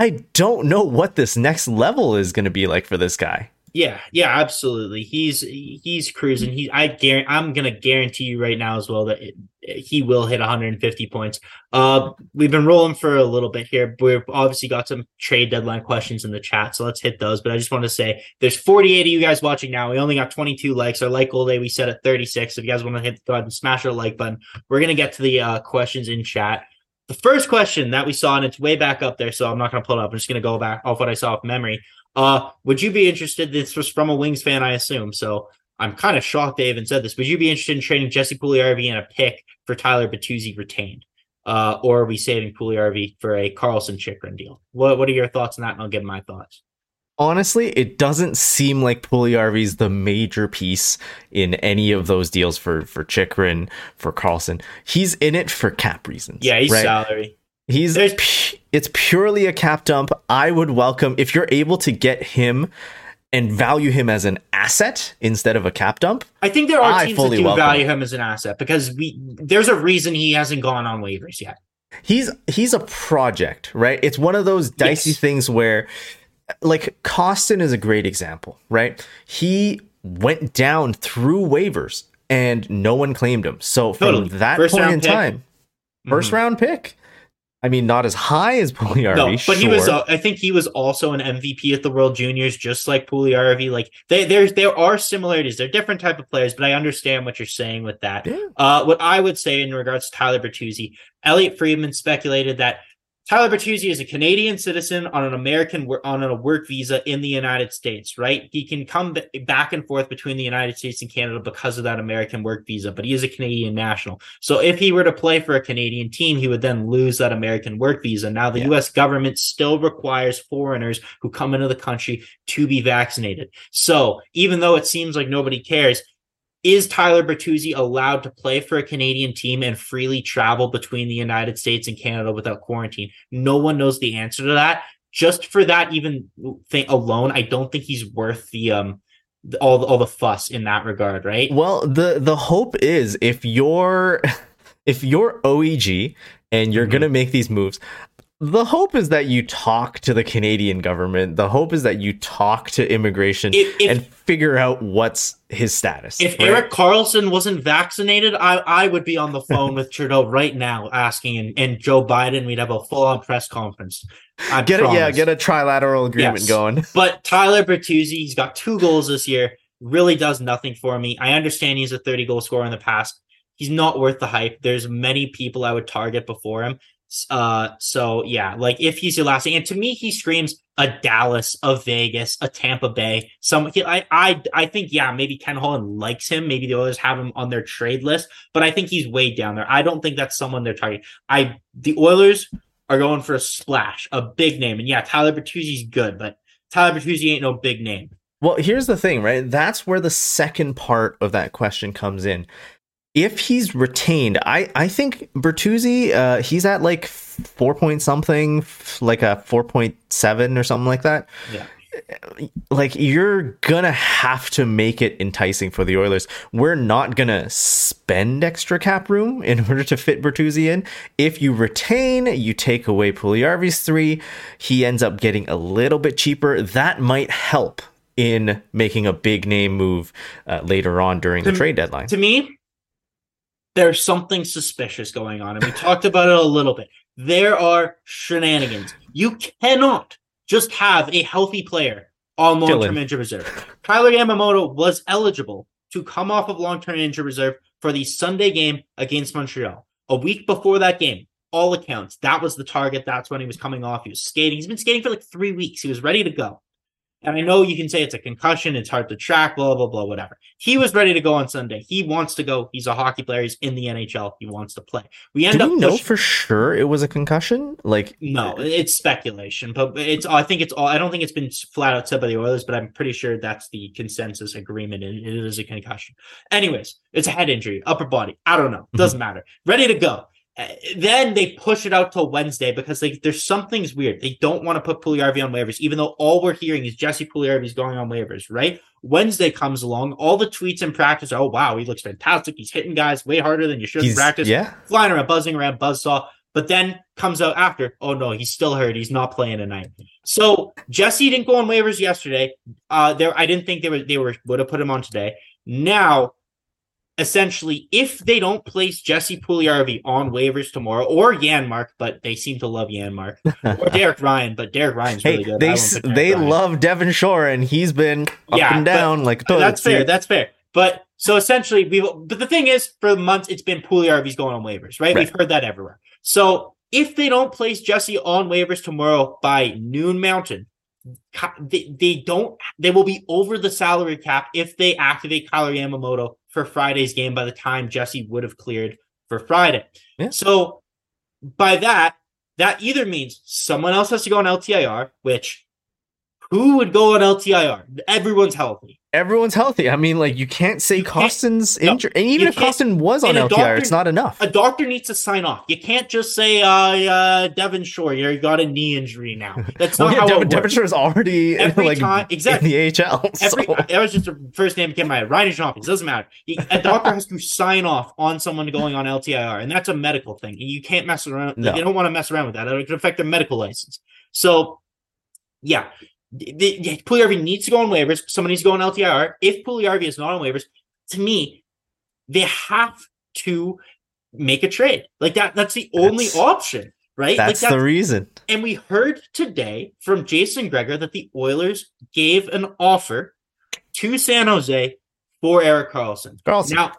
I don't know what this next level is going to be like for this guy. Yeah, yeah, absolutely. He's he's cruising. He I guarantee I'm gonna guarantee you right now as well that it, he will hit 150 points. Uh, we've been rolling for a little bit here. We've obviously got some trade deadline questions in the chat, so let's hit those. But I just want to say there's 48 of you guys watching now. We only got 22 likes. Our like goal day we set at 36. So If you guys want to hit, go ahead and smash our like button. We're gonna get to the uh, questions in chat. The first question that we saw, and it's way back up there, so I'm not gonna pull it up. I'm just gonna go back off what I saw off memory. Uh, would you be interested? This was from a Wings fan, I assume. So I'm kind of shocked they even said this. Would you be interested in trading Jesse Puljujarvi and a pick for Tyler Bertuzzi retained? Uh, or are we saving Puljujarvi for a Karlsson Chychrun deal? What What are your thoughts on that? And I'll give my thoughts. Honestly, it doesn't seem like Puljujarvi's the major piece in any of those deals for for Chychrun, for Karlsson. He's in it for cap reasons. Yeah, he's right? salary. He's pu- it's purely a cap dump. I would welcome if you're able to get him and value him as an asset instead of a cap dump. I think there are teams that do value him as an asset because we there's a reason he hasn't gone on waivers yet. He's he's a project, right? It's one of those dicey yes. things where like Kostin is a great example, right? He went down through waivers and no one claimed him. So from totally. that first point in pick. time, 1st mm-hmm. round pick. I mean, not as high as Puljujarvi. No, but sure. he was. Uh, I think he was also an MVP at the World Juniors, just like Puljujarvi. Like they, there's there are similarities. They're different type of players, but I understand what you're saying with that. Yeah. Uh, what I would say in regards to Tyler Bertuzzi, Elliotte Friedman speculated that Tyler Bertuzzi is a Canadian citizen on an American on a work visa in the United States, right? He can come back and forth between the United States and Canada because of that American work visa, but he is a Canadian national. So if he were to play for a Canadian team, he would then lose that American work visa. Now the yeah. US government still requires foreigners who come into the country to be vaccinated. So even though it seems like nobody cares, is Tyler Bertuzzi allowed to play for a Canadian team and freely travel between the United States and Canada without quarantine? No one knows the answer to that. Just for that even thing alone, I don't think he's worth the um all all the fuss in that regard, right? Well, the the hope is if you're if you're OEG and you're mm-hmm. going to make these moves, the hope is that you talk to the Canadian government. The hope is that you talk to immigration if, if, and figure out what's his status. If right? Erik Karlsson wasn't vaccinated, I, I would be on the phone with Trudeau right now asking, and, and Joe Biden, we'd have a full on press conference. I get it, yeah, get a trilateral agreement yes. going. But Tyler Bertuzzi, he's got two goals this year, really does nothing for me. I understand he's a 30 goal scorer in the past. He's not worth the hype. There's many people I would target before him. Uh, so yeah, like if he's your last and to me, he screams a Dallas, a Vegas, a Tampa Bay. Some, I, I, I think yeah, maybe Ken Holland likes him. Maybe the Oilers have him on their trade list, but I think he's way down there. I don't think that's someone they're targeting. I, the Oilers are going for a splash, a big name, and yeah, Tyler Bertuzzi's good, but Tyler Bertuzzi ain't no big name. Well, here's the thing, right? That's where the second part of that question comes in if he's retained, I I think Bertuzzi, uh, he's at like four point something, like a four point seven or something like that. Yeah. Like you're gonna have to make it enticing for the Oilers. We're not gonna spend extra cap room in order to fit Bertuzzi in. If you retain, you take away Puljujarvi's three. He ends up getting a little bit cheaper. That might help in making a big name move uh, later on during to, the trade deadline. To me, there's something suspicious going on. And we talked about it a little bit. There are shenanigans. You cannot just have a healthy player on long term injury reserve. Kailer Yamamoto was eligible to come off of long term injury reserve for the Sunday game against Montreal. A week before that game, all accounts, that was the target. That's when he was coming off. He was skating. He's been skating for like three weeks. He was ready to go. And I know you can say it's a concussion, it's hard to track, blah, blah, blah, whatever. He was ready to go on Sunday. He wants to go. He's a hockey player. He's in the NHL. He wants to play. We end Do up we know for sure it was a concussion? Like no, it's speculation, but it's I think it's all I don't think it's been flat out said by the Oilers, but I'm pretty sure that's the consensus agreement. It, it is a concussion. Anyways, it's a head injury, upper body. I don't know. Doesn't mm-hmm. matter. Ready to go then they push it out till Wednesday because like there's something's weird. They don't want to put Puljujarvi on waivers, even though all we're hearing is Jesse Puljujarvi is going on waivers, right? Wednesday comes along, all the tweets in practice are, oh wow, he looks fantastic. He's hitting guys way harder than you should in practice. Yeah. Flying around, buzzing around, buzzsaw. But then comes out after, oh no, he's still hurt. He's not playing tonight. So Jesse didn't go on waivers yesterday. Uh there I didn't think they were they were would have put him on today. Now essentially, if they don't place Jesse Puljujarvi on waivers tomorrow, or Janmark, but they seem to love Janmark, or Derek Ryan, but Derek Ryan's hey, really good. They they Ryan. love Devin Shore, and he's been up yeah, and down like that's fair. That's fair. But so essentially, we but the thing is, for months it's been Puljujarvi's going on waivers, right? right? We've heard that everywhere. So if they don't place Jesse on waivers tomorrow by noon Mountain, they, they don't they will be over the salary cap if they activate Kailer Yamamoto for Friday's game by the time Jesse would have cleared for Friday. Yeah. So by that, that either means someone else has to go on LTIR, which who would go on LTIR? Everyone's healthy everyone's healthy. I mean, like you can't say Kostin's injured, and even if Kostin was on LTIR, doctor, it's not enough. A doctor needs to sign off. You can't just say, uh, uh Devin Shore, you got a knee injury now. That's well, not yeah, how Devin, it Devin Shore is already Every like time, exactly in the AHL. So. Every, that was just the first name came mind. Ryan Johnson doesn't matter. A doctor has to sign off on someone going on LTIR, and that's a medical thing. And you can't mess around. No. You don't want to mess around with that. It could affect their medical license. So, yeah, the, the, Puljujarvi needs to go on waivers. Someone needs to go on LTIR. If Puljujarvi is not on waivers, to me, they have to make a trade. Like that. That's the only that's, option, right? That's, like that's the reason. And we heard today from Jason Gregor that the Oilers gave an offer to San Jose for Erik Carlson. Karlsson. Now,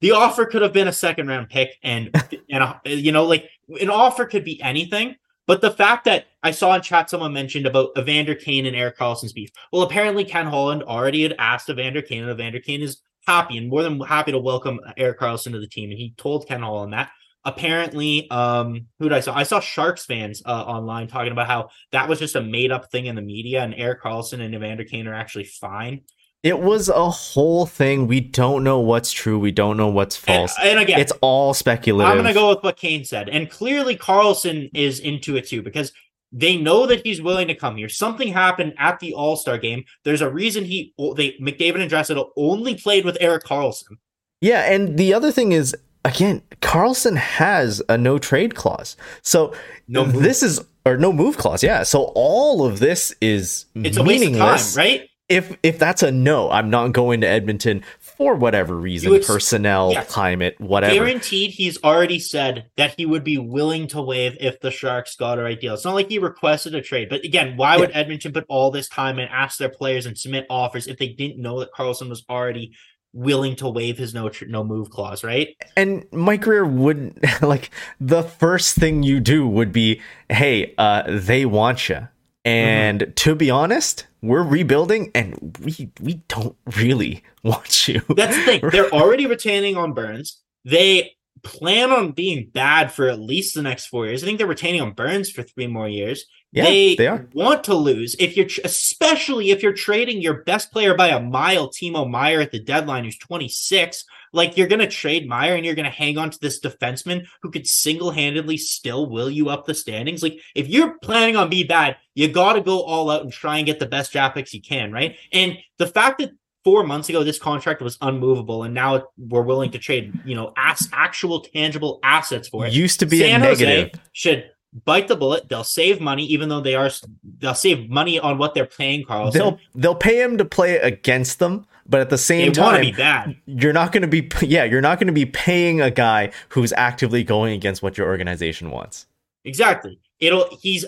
the offer could have been a second round pick, and and a, you know, like an offer could be anything. But the fact that I saw in chat someone mentioned about Evander Kane and Erik Karlsson's beef. Well, apparently Ken Holland already had asked Evander Kane, and Evander Kane is happy and more than happy to welcome Erik Karlsson to the team. And he told Ken Holland that. Apparently, um, who did I saw? I saw Sharks fans uh, online talking about how that was just a made up thing in the media, and Erik Karlsson and Evander Kane are actually fine. It was a whole thing. We don't know what's true. We don't know what's false. And, and again, it's all speculative. I'm going to go with what Kane said. And clearly, Karlsson is into it too because They know that he's willing to come here. Something happened at the All Star game. There's a reason he they McDavid and Draisaitl only played with Erik Karlsson. Yeah, and the other thing is again, Karlsson has a no trade clause. So no this is or no move clause. Yeah. So all of this is it's meaningless, time, right? If if that's a no, I'm not going to Edmonton for whatever reason, ex- personnel, yes. climate, whatever. Guaranteed, he's already said that he would be willing to waive if the Sharks got a right deal. It's not like he requested a trade, but again, why yeah. would Edmonton put all this time and ask their players and submit offers if they didn't know that Karlsson was already willing to waive his no no move clause, right? And Mike Grier wouldn't like the first thing you do would be, hey, uh, they want you. And mm-hmm. to be honest, we're rebuilding and we we don't really want you. That's the thing. They're already retaining on Burns. They plan on being bad for at least the next four years. I think they're retaining on Burns for three more years. Yeah, they, they are. want to lose if you're, especially if you're trading your best player by a mile, Timo Meier at the deadline, who's 26. Like you're going to trade Meier and you're going to hang on to this defenseman who could single handedly still will you up the standings. Like if you're planning on be bad, you got to go all out and try and get the best draft picks you can, right? And the fact that four months ago this contract was unmovable and now we're willing to trade you know as actual tangible assets for it used to be San a negative Jose should bite the bullet. They'll save money, even though they are they'll save money on what they're paying Karlsson. They'll they'll pay him to play against them, but at the same they time, be bad. you're not going to be yeah, you're not going to be paying a guy who's actively going against what your organization wants. Exactly. It'll he's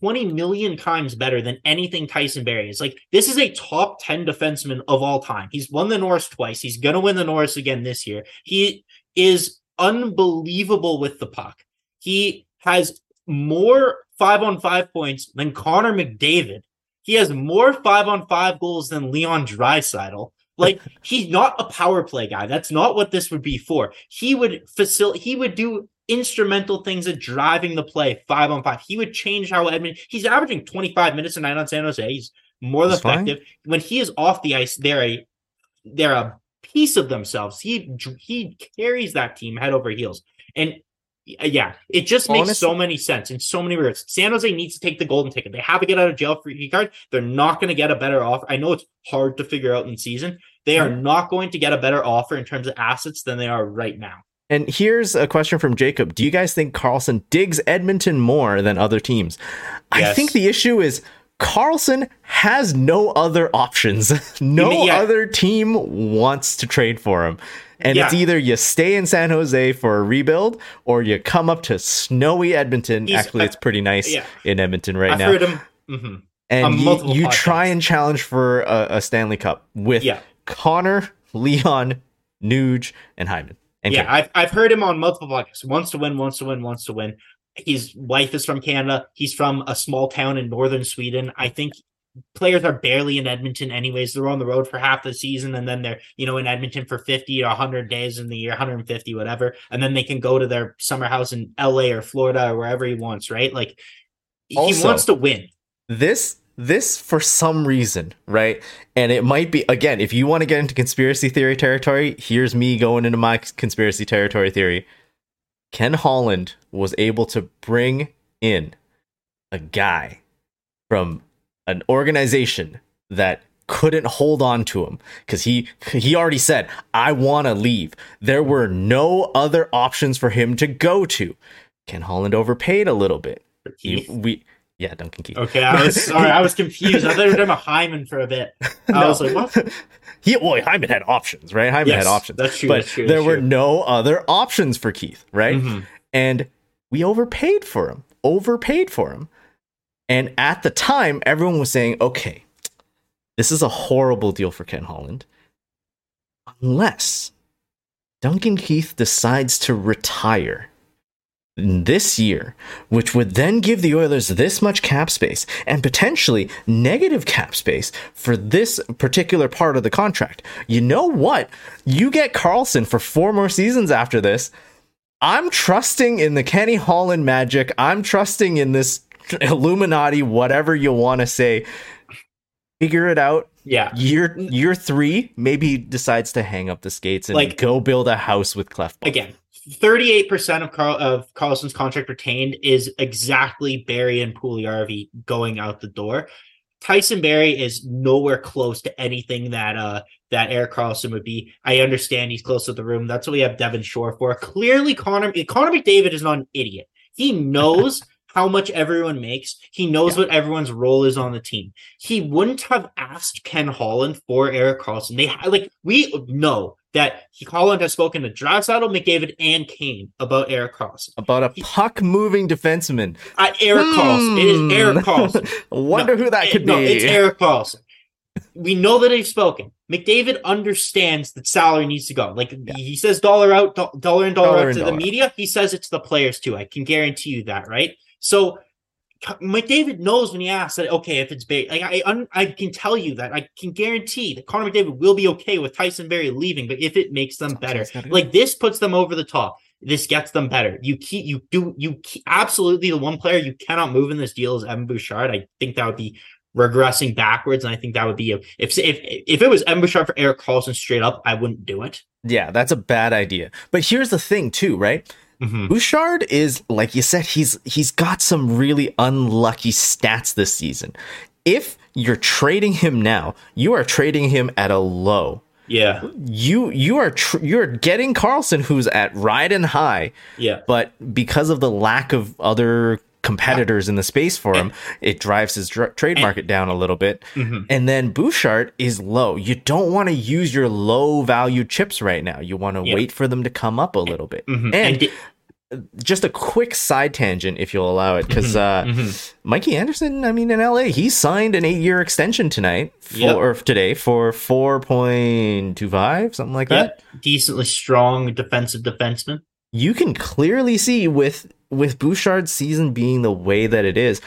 20 million times better than anything Tyson Barrie is. Like, this is a top 10 defenseman of all time. He's won the Norris twice. He's going to win the Norris again this year. He is unbelievable with the puck. He has more five on five points than Connor McDavid. He has more five on five goals than Leon Draisaitl. Like he's not a power play guy. That's not what this would be for. He would facilitate. He would do instrumental things at driving the play five on five. He would change how Edmonton. He's averaging 25 minutes a night on San Jose. He's more than effective. Fine. When he is off the ice, they're a they're a piece of themselves. He he carries that team head over heels. And Uh, yeah, it just makes Honestly, so many sense in so many words. San Jose needs to take the golden ticket. They have to get out of jail free card. They're not going to get a better offer. I know it's hard to figure out in season. They are mm-hmm. not going to get a better offer in terms of assets than they are right now. And here's a question from Jacob. Do you guys think Karlsson digs Edmonton more than other teams? Yes. I think the issue is Karlsson has no other options. no yeah. other team wants to trade for him. And yeah. it's either you stay in San Jose for a rebuild or you come up to snowy Edmonton. He's, Actually, it's pretty nice yeah. in Edmonton right I've now. Heard him. Mm-hmm. And you, you try and challenge for a, a Stanley Cup with yeah. Connor, Leon, Nuge, and Hyman. And yeah, I've, I've heard him on multiple podcasts. Wants to win, wants to win, wants to win. His wife is from Canada. He's from a small town in northern Sweden. I think players are barely in Edmonton anyways. They're on the road for half the season and then they're, you know, in Edmonton for 50 or 100 days in the year, 150 whatever, and then they can go to their summer house in LA or Florida or wherever he wants, right? Like also, he wants to win. This this for some reason, right? And it might be again, if you want to get into conspiracy theory territory, here's me going into my conspiracy territory theory. Ken Holland was able to bring in a guy from an organization that couldn't hold on to him because he he already said I want to leave. There were no other options for him to go to. Ken Holland overpaid a little bit. He, we yeah, Duncan Keith. Okay, I was sorry, I was confused. I thought you were talking about Hyman for a bit. I no. was like, what? He well, Hyman had options, right? Hyman yes, had options. That's true. But that's true, there that's were no other options for Keith, right? Mm-hmm. And we overpaid for him. Overpaid for him. And at the time, everyone was saying, okay, this is a horrible deal for Ken Holland. Unless Duncan Keith decides to retire this year, which would then give the Oilers this much cap space and potentially negative cap space for this particular part of the contract. You know what? You get Karlsson for four more seasons after this. I'm trusting in the Kenny Holland magic. I'm trusting in this Illuminati, whatever you want to say. Figure it out. Yeah. Year year three, maybe decides to hang up the skates and like, go build a house with Clef. Again, 38% of Carl of Karlsson's contract retained is exactly Barrie and Puljujarvi going out the door. Tyson Barrie is nowhere close to anything that uh that Erik Karlsson would be. I understand he's close to the room. That's what we have Devin Shore for. Clearly, Connor Connor McDavid is not an idiot. He knows how much everyone makes. He knows yeah. what everyone's role is on the team. He wouldn't have asked Ken Holland for Erik Karlsson. They like we know that he Holland has spoken to Draisaitl, McDavid, and Kane about Erik Karlsson. About a puck moving defenseman. Uh, Erik hmm. Karlsson. It is Erik Karlsson. Wonder no, who that could it, be. No, it's Erik Karlsson. We know that he's spoken. McDavid understands that salary needs to go. Like yeah. he says, dollar out, do- dollar and dollar, dollar out to the media. He says it to the players too. I can guarantee you that, right? So McDavid knows when he asks that okay if it's big like I I can tell you that I can guarantee that Connor McDavid will be okay with Tyson Barrie leaving but if it makes them better like this puts them over the top. This gets them better. You keep you do you keep, absolutely the one player you cannot move in this deal is Evan Bouchard. I think that would be regressing backwards and I think that would be a, if if if it was Evan Bouchard for Erik Karlsson straight up I wouldn't do it. Yeah that's a bad idea. But here's the thing too right Mm-hmm. Bouchard is like you said he's he's got some really unlucky stats this season. If you're trading him now, you are trading him at a low. Yeah. You you are tr- you're getting Karlsson who's at ride and high. Yeah. But because of the lack of other competitors in the space for him, it drives his dr- trade market down a little bit. Mm-hmm. And then Bouchard is low. You don't want to use your low value chips right now. You want to yeah. wait for them to come up a little bit. Mm-hmm. And, and just a quick side tangent, if you'll allow it, because mm-hmm. uh, mm-hmm. Mikey Anderson, I mean, in LA, he signed an eight-year extension tonight for yep. or today for four point two five, something like yep. that. Decently strong defensive defenseman. You can clearly see with with Bouchard's season being the way that it is,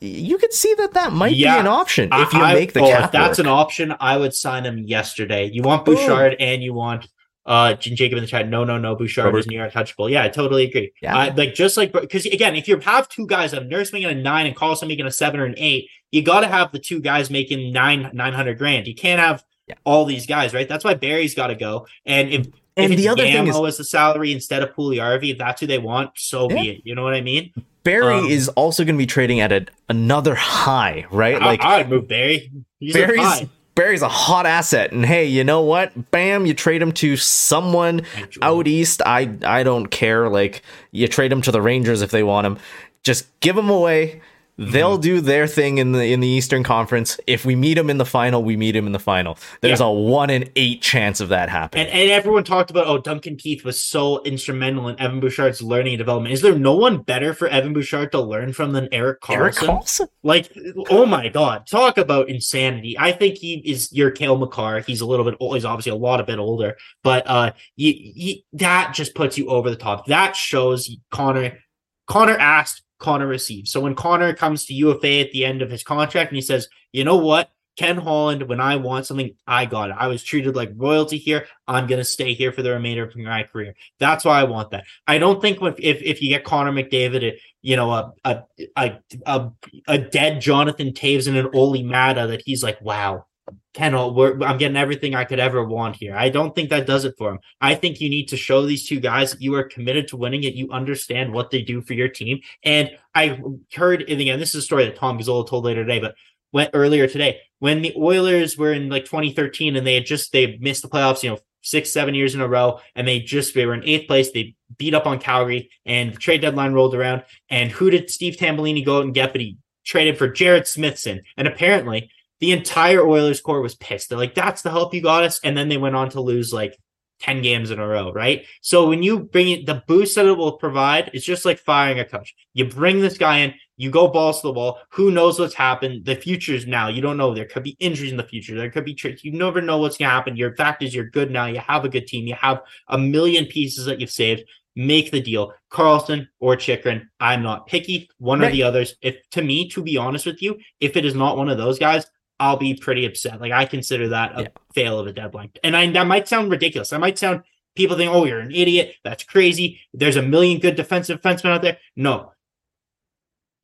you could see that that might yeah, be an option if you I, make the oh, cap. If that's work. an option, I would sign him yesterday. You want Bouchard Ooh. and you want uh, Jacob in the chat, no, no, no, Bouchard Robert. is near untouchable. Yeah, I totally agree. Yeah. Uh, like just like because again, if you have two guys, a nurse making a nine and Karlsson making a seven or an eight, you got to have the two guys making nine nine hundred grand. You can't have yeah. all these guys, right? That's why Barrie's got to go. And if and if the other thing is, is the salary instead of Puljujarvi, if that's who they want, so yeah. be it. You know what I mean? Barrie um, is also going to be trading at a, another high, right? Like I'd move Barrie. He's Barrie's Barrie's a hot asset, and hey, you know what? Bam, you trade him to someone out east. I I don't care. Like you trade him to the Rangers if they want him. Just give him away. They'll mm-hmm. do their thing in the in the Eastern Conference. If we meet them in the final, we meet them in the final. There's yeah. a one in eight chance of that happening. And, and, everyone talked about oh Duncan Keith was so instrumental in Evan Bouchard's learning and development. Is there no one better for Evan Bouchard to learn from than Erik Karlsson? Erik Karlsson? Like oh my god, talk about insanity. I think he is your Cale Makar. He's a little bit old. He's obviously a lot a bit older, but uh, you, you, that just puts you over the top. That shows Connor. Connor asked Connor receives. So when Connor comes to UFA at the end of his contract and he says, you know what? Ken Holland, when I want something, I got it. I was treated like royalty here. I'm gonna stay here for the remainder of my career. That's why I want that. I don't think if if, if you get Connor McDavid, you know, a a a a, a dead Jonathan Toews and an Olli Maatta, that he's like, wow, Kendall, I'm getting everything I could ever want here. I don't think that does it for him. I think you need to show these two guys that you are committed to winning it. You understand what they do for your team. And I heard, and again, this is a story that Tom Gazzola told later today, but went earlier today when the Oilers were in like 2013 and they had just they missed the playoffs, you know, six, seven years in a row, and they just they were in eighth place. They beat up on Calgary, and the trade deadline rolled around. And who did Steve Tambellini go out and get? But he traded for Jerred Smithson, and apparently the entire Oilers core was pissed. They're like, that's the help you got us. And then they went on to lose like 10 games in a row, right? So when you bring it, the boost that it will provide, it's just like firing a coach. You bring this guy in, you go balls to the wall. Who knows what's happened? The future's now. You don't know. There could be injuries in the future. There could be trades. You never know what's going to happen. Your fact is you're good now. You have a good team. You have a million pieces that you've saved. Make the deal. Karlsson or Chychrun. I'm not picky. One right. or the others. If to me, to be honest with you, if it is not one of those guys, I'll be pretty upset. Like I consider that a yeah. fail of a deadline. And I that might sound ridiculous. I might sound people think, oh, you're an idiot. That's crazy. There's a million good defensive defensemen out there. No.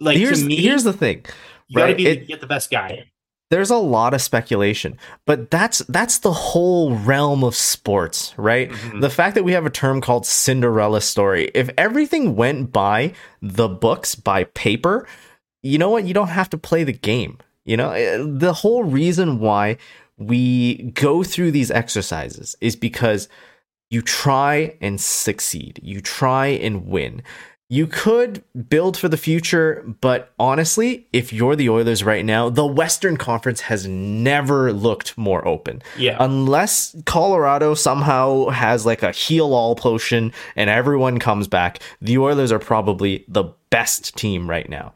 Like here's me, here's the thing. You right? gotta be it, get the best guy. there's a lot of speculation, but that's that's the whole realm of sports, right? Mm-hmm. The fact that we have a term called Cinderella story. If everything went by the books by paper, you know what? You don't have to play the game. You know, eh, the whole reason why we go through these exercises is because you try and succeed. You try and win you could build for the future, but honestly, if you're the Oilers right now, the Western Conference has never looked more open. Yeah. Unless Colorado somehow has like a heal all potion and everyone comes back, the Oilers are probably the best team right now.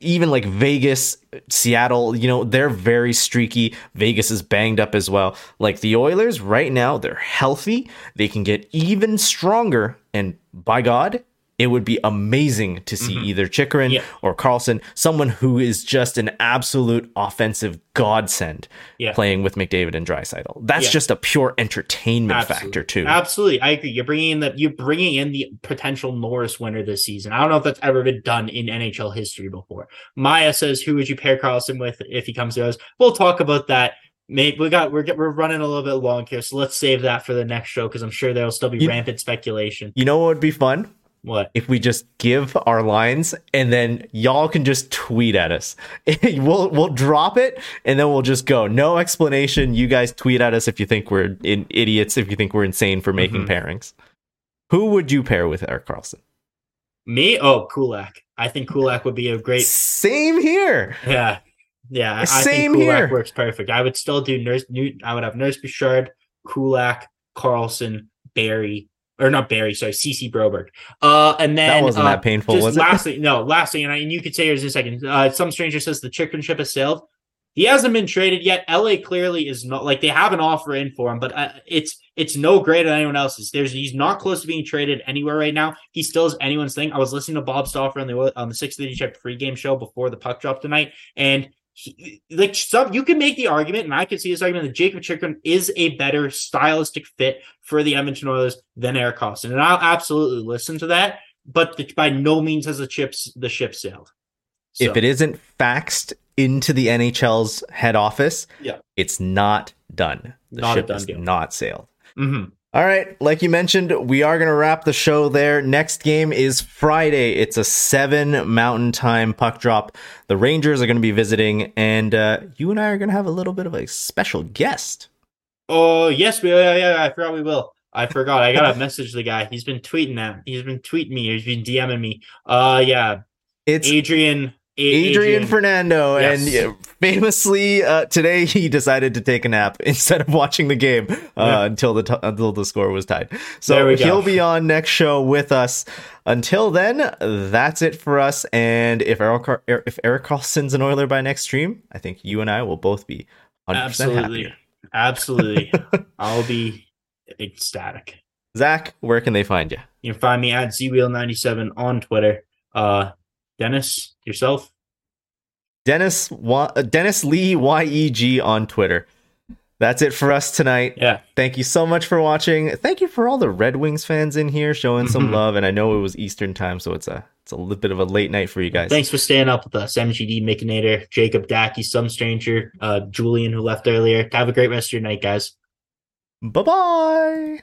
Even like Vegas, Seattle, you know, they're very streaky. Vegas is banged up as well. Like the Oilers right now, they're healthy. They can get even stronger. And by God, it would be amazing to see mm-hmm. either Chychrun yeah. or Karlsson, someone who is just an absolute offensive godsend yeah. playing with McDavid and Draisaitl. That's yeah. just a pure entertainment Absolutely. factor too. Absolutely, I agree. You're bringing in the you're bringing in the potential Norris winner this season. I don't know if that's ever been done in NHL history before. Maya says, "Who would you pair Karlsson with if he comes to us?" We'll talk about that Maybe we got we're we're running a little bit long here, so let's save that for the next show because I'm sure there'll still be you, rampant speculation. You know what would be fun? What? If we just give our lines and then y'all can just tweet at us. we'll we'll drop it and then we'll just go. No explanation. You guys tweet at us if you think we're in idiots, if you think we're insane for making mm-hmm. pairings. Who would you pair with Erik Karlsson? Me? Oh, Kulak. I think Kulak would be a great Same here. Yeah. Yeah. I Same think Kulak here. works perfect. I would still do Nurse New I would have Nurse Bouchard, Kulak, Karlsson, Barrie, or not Barrie, sorry, Ceci Broberg. Uh, and then that wasn't uh, that painful, was it? Lastly, no, lastly, and, I, and you could say here's a second. Uh, some stranger says the Chychrun ship has sailed. He hasn't been traded yet. LA clearly is not like they have an offer in for him, but uh, it's it's no greater than anyone else's. There's he's not close to being traded anywhere right now. He still is anyone's thing. I was listening to Bob Stauffer on the on the six thirty CHED pregame show before the puck drop tonight, and he, like some you can make the argument, and I can see this argument that Jakob Chychrun is a better stylistic fit for the Edmonton Oilers than Erik Karlsson, and I'll absolutely listen to that. But the, by no means has the chips the ship sailed. So. If it isn't faxed into the NHL's head office, yeah, it's not done. The not ship done is deal. not sailed. Mm-hmm. All right, like you mentioned, we are going to wrap the show there. Next game is Friday. It's a 7 Mountain Time puck drop. The Rangers are going to be visiting, and uh, you and I are going to have a little bit of a special guest. Oh, yes, we, yeah, yeah, I forgot we will. I forgot. I got to message the guy. He's been tweeting that. He's been tweeting me. He's been DMing me. Uh, yeah. It's Adrian Adrian, Adrian Fernando, yes. and famously uh, today he decided to take a nap instead of watching the game uh, yeah. until the t- until the score was tied. So he'll be on next show with us. Until then, that's it for us. And if Erik if Erik Karlsson's an Oiler by next stream, I think you and I will both be absolutely, happier. absolutely. I'll be ecstatic. Zach, where can they find you? You can find me at zwheel97 on Twitter. Uh, Dennis, yourself? Dennis uh, Dennis Li YEG on Twitter. That's it for us tonight. Yeah. Thank you so much for watching. Thank you for all the Red Wings fans in here showing some mm-hmm. love. And I know it was Eastern time, so it's a it's a little bit of a late night for you guys. Thanks for staying up with us. MGD Mikinator, Jacob Dacky, some stranger, uh, Julian who left earlier. Have a great rest of your night, guys. Bye bye.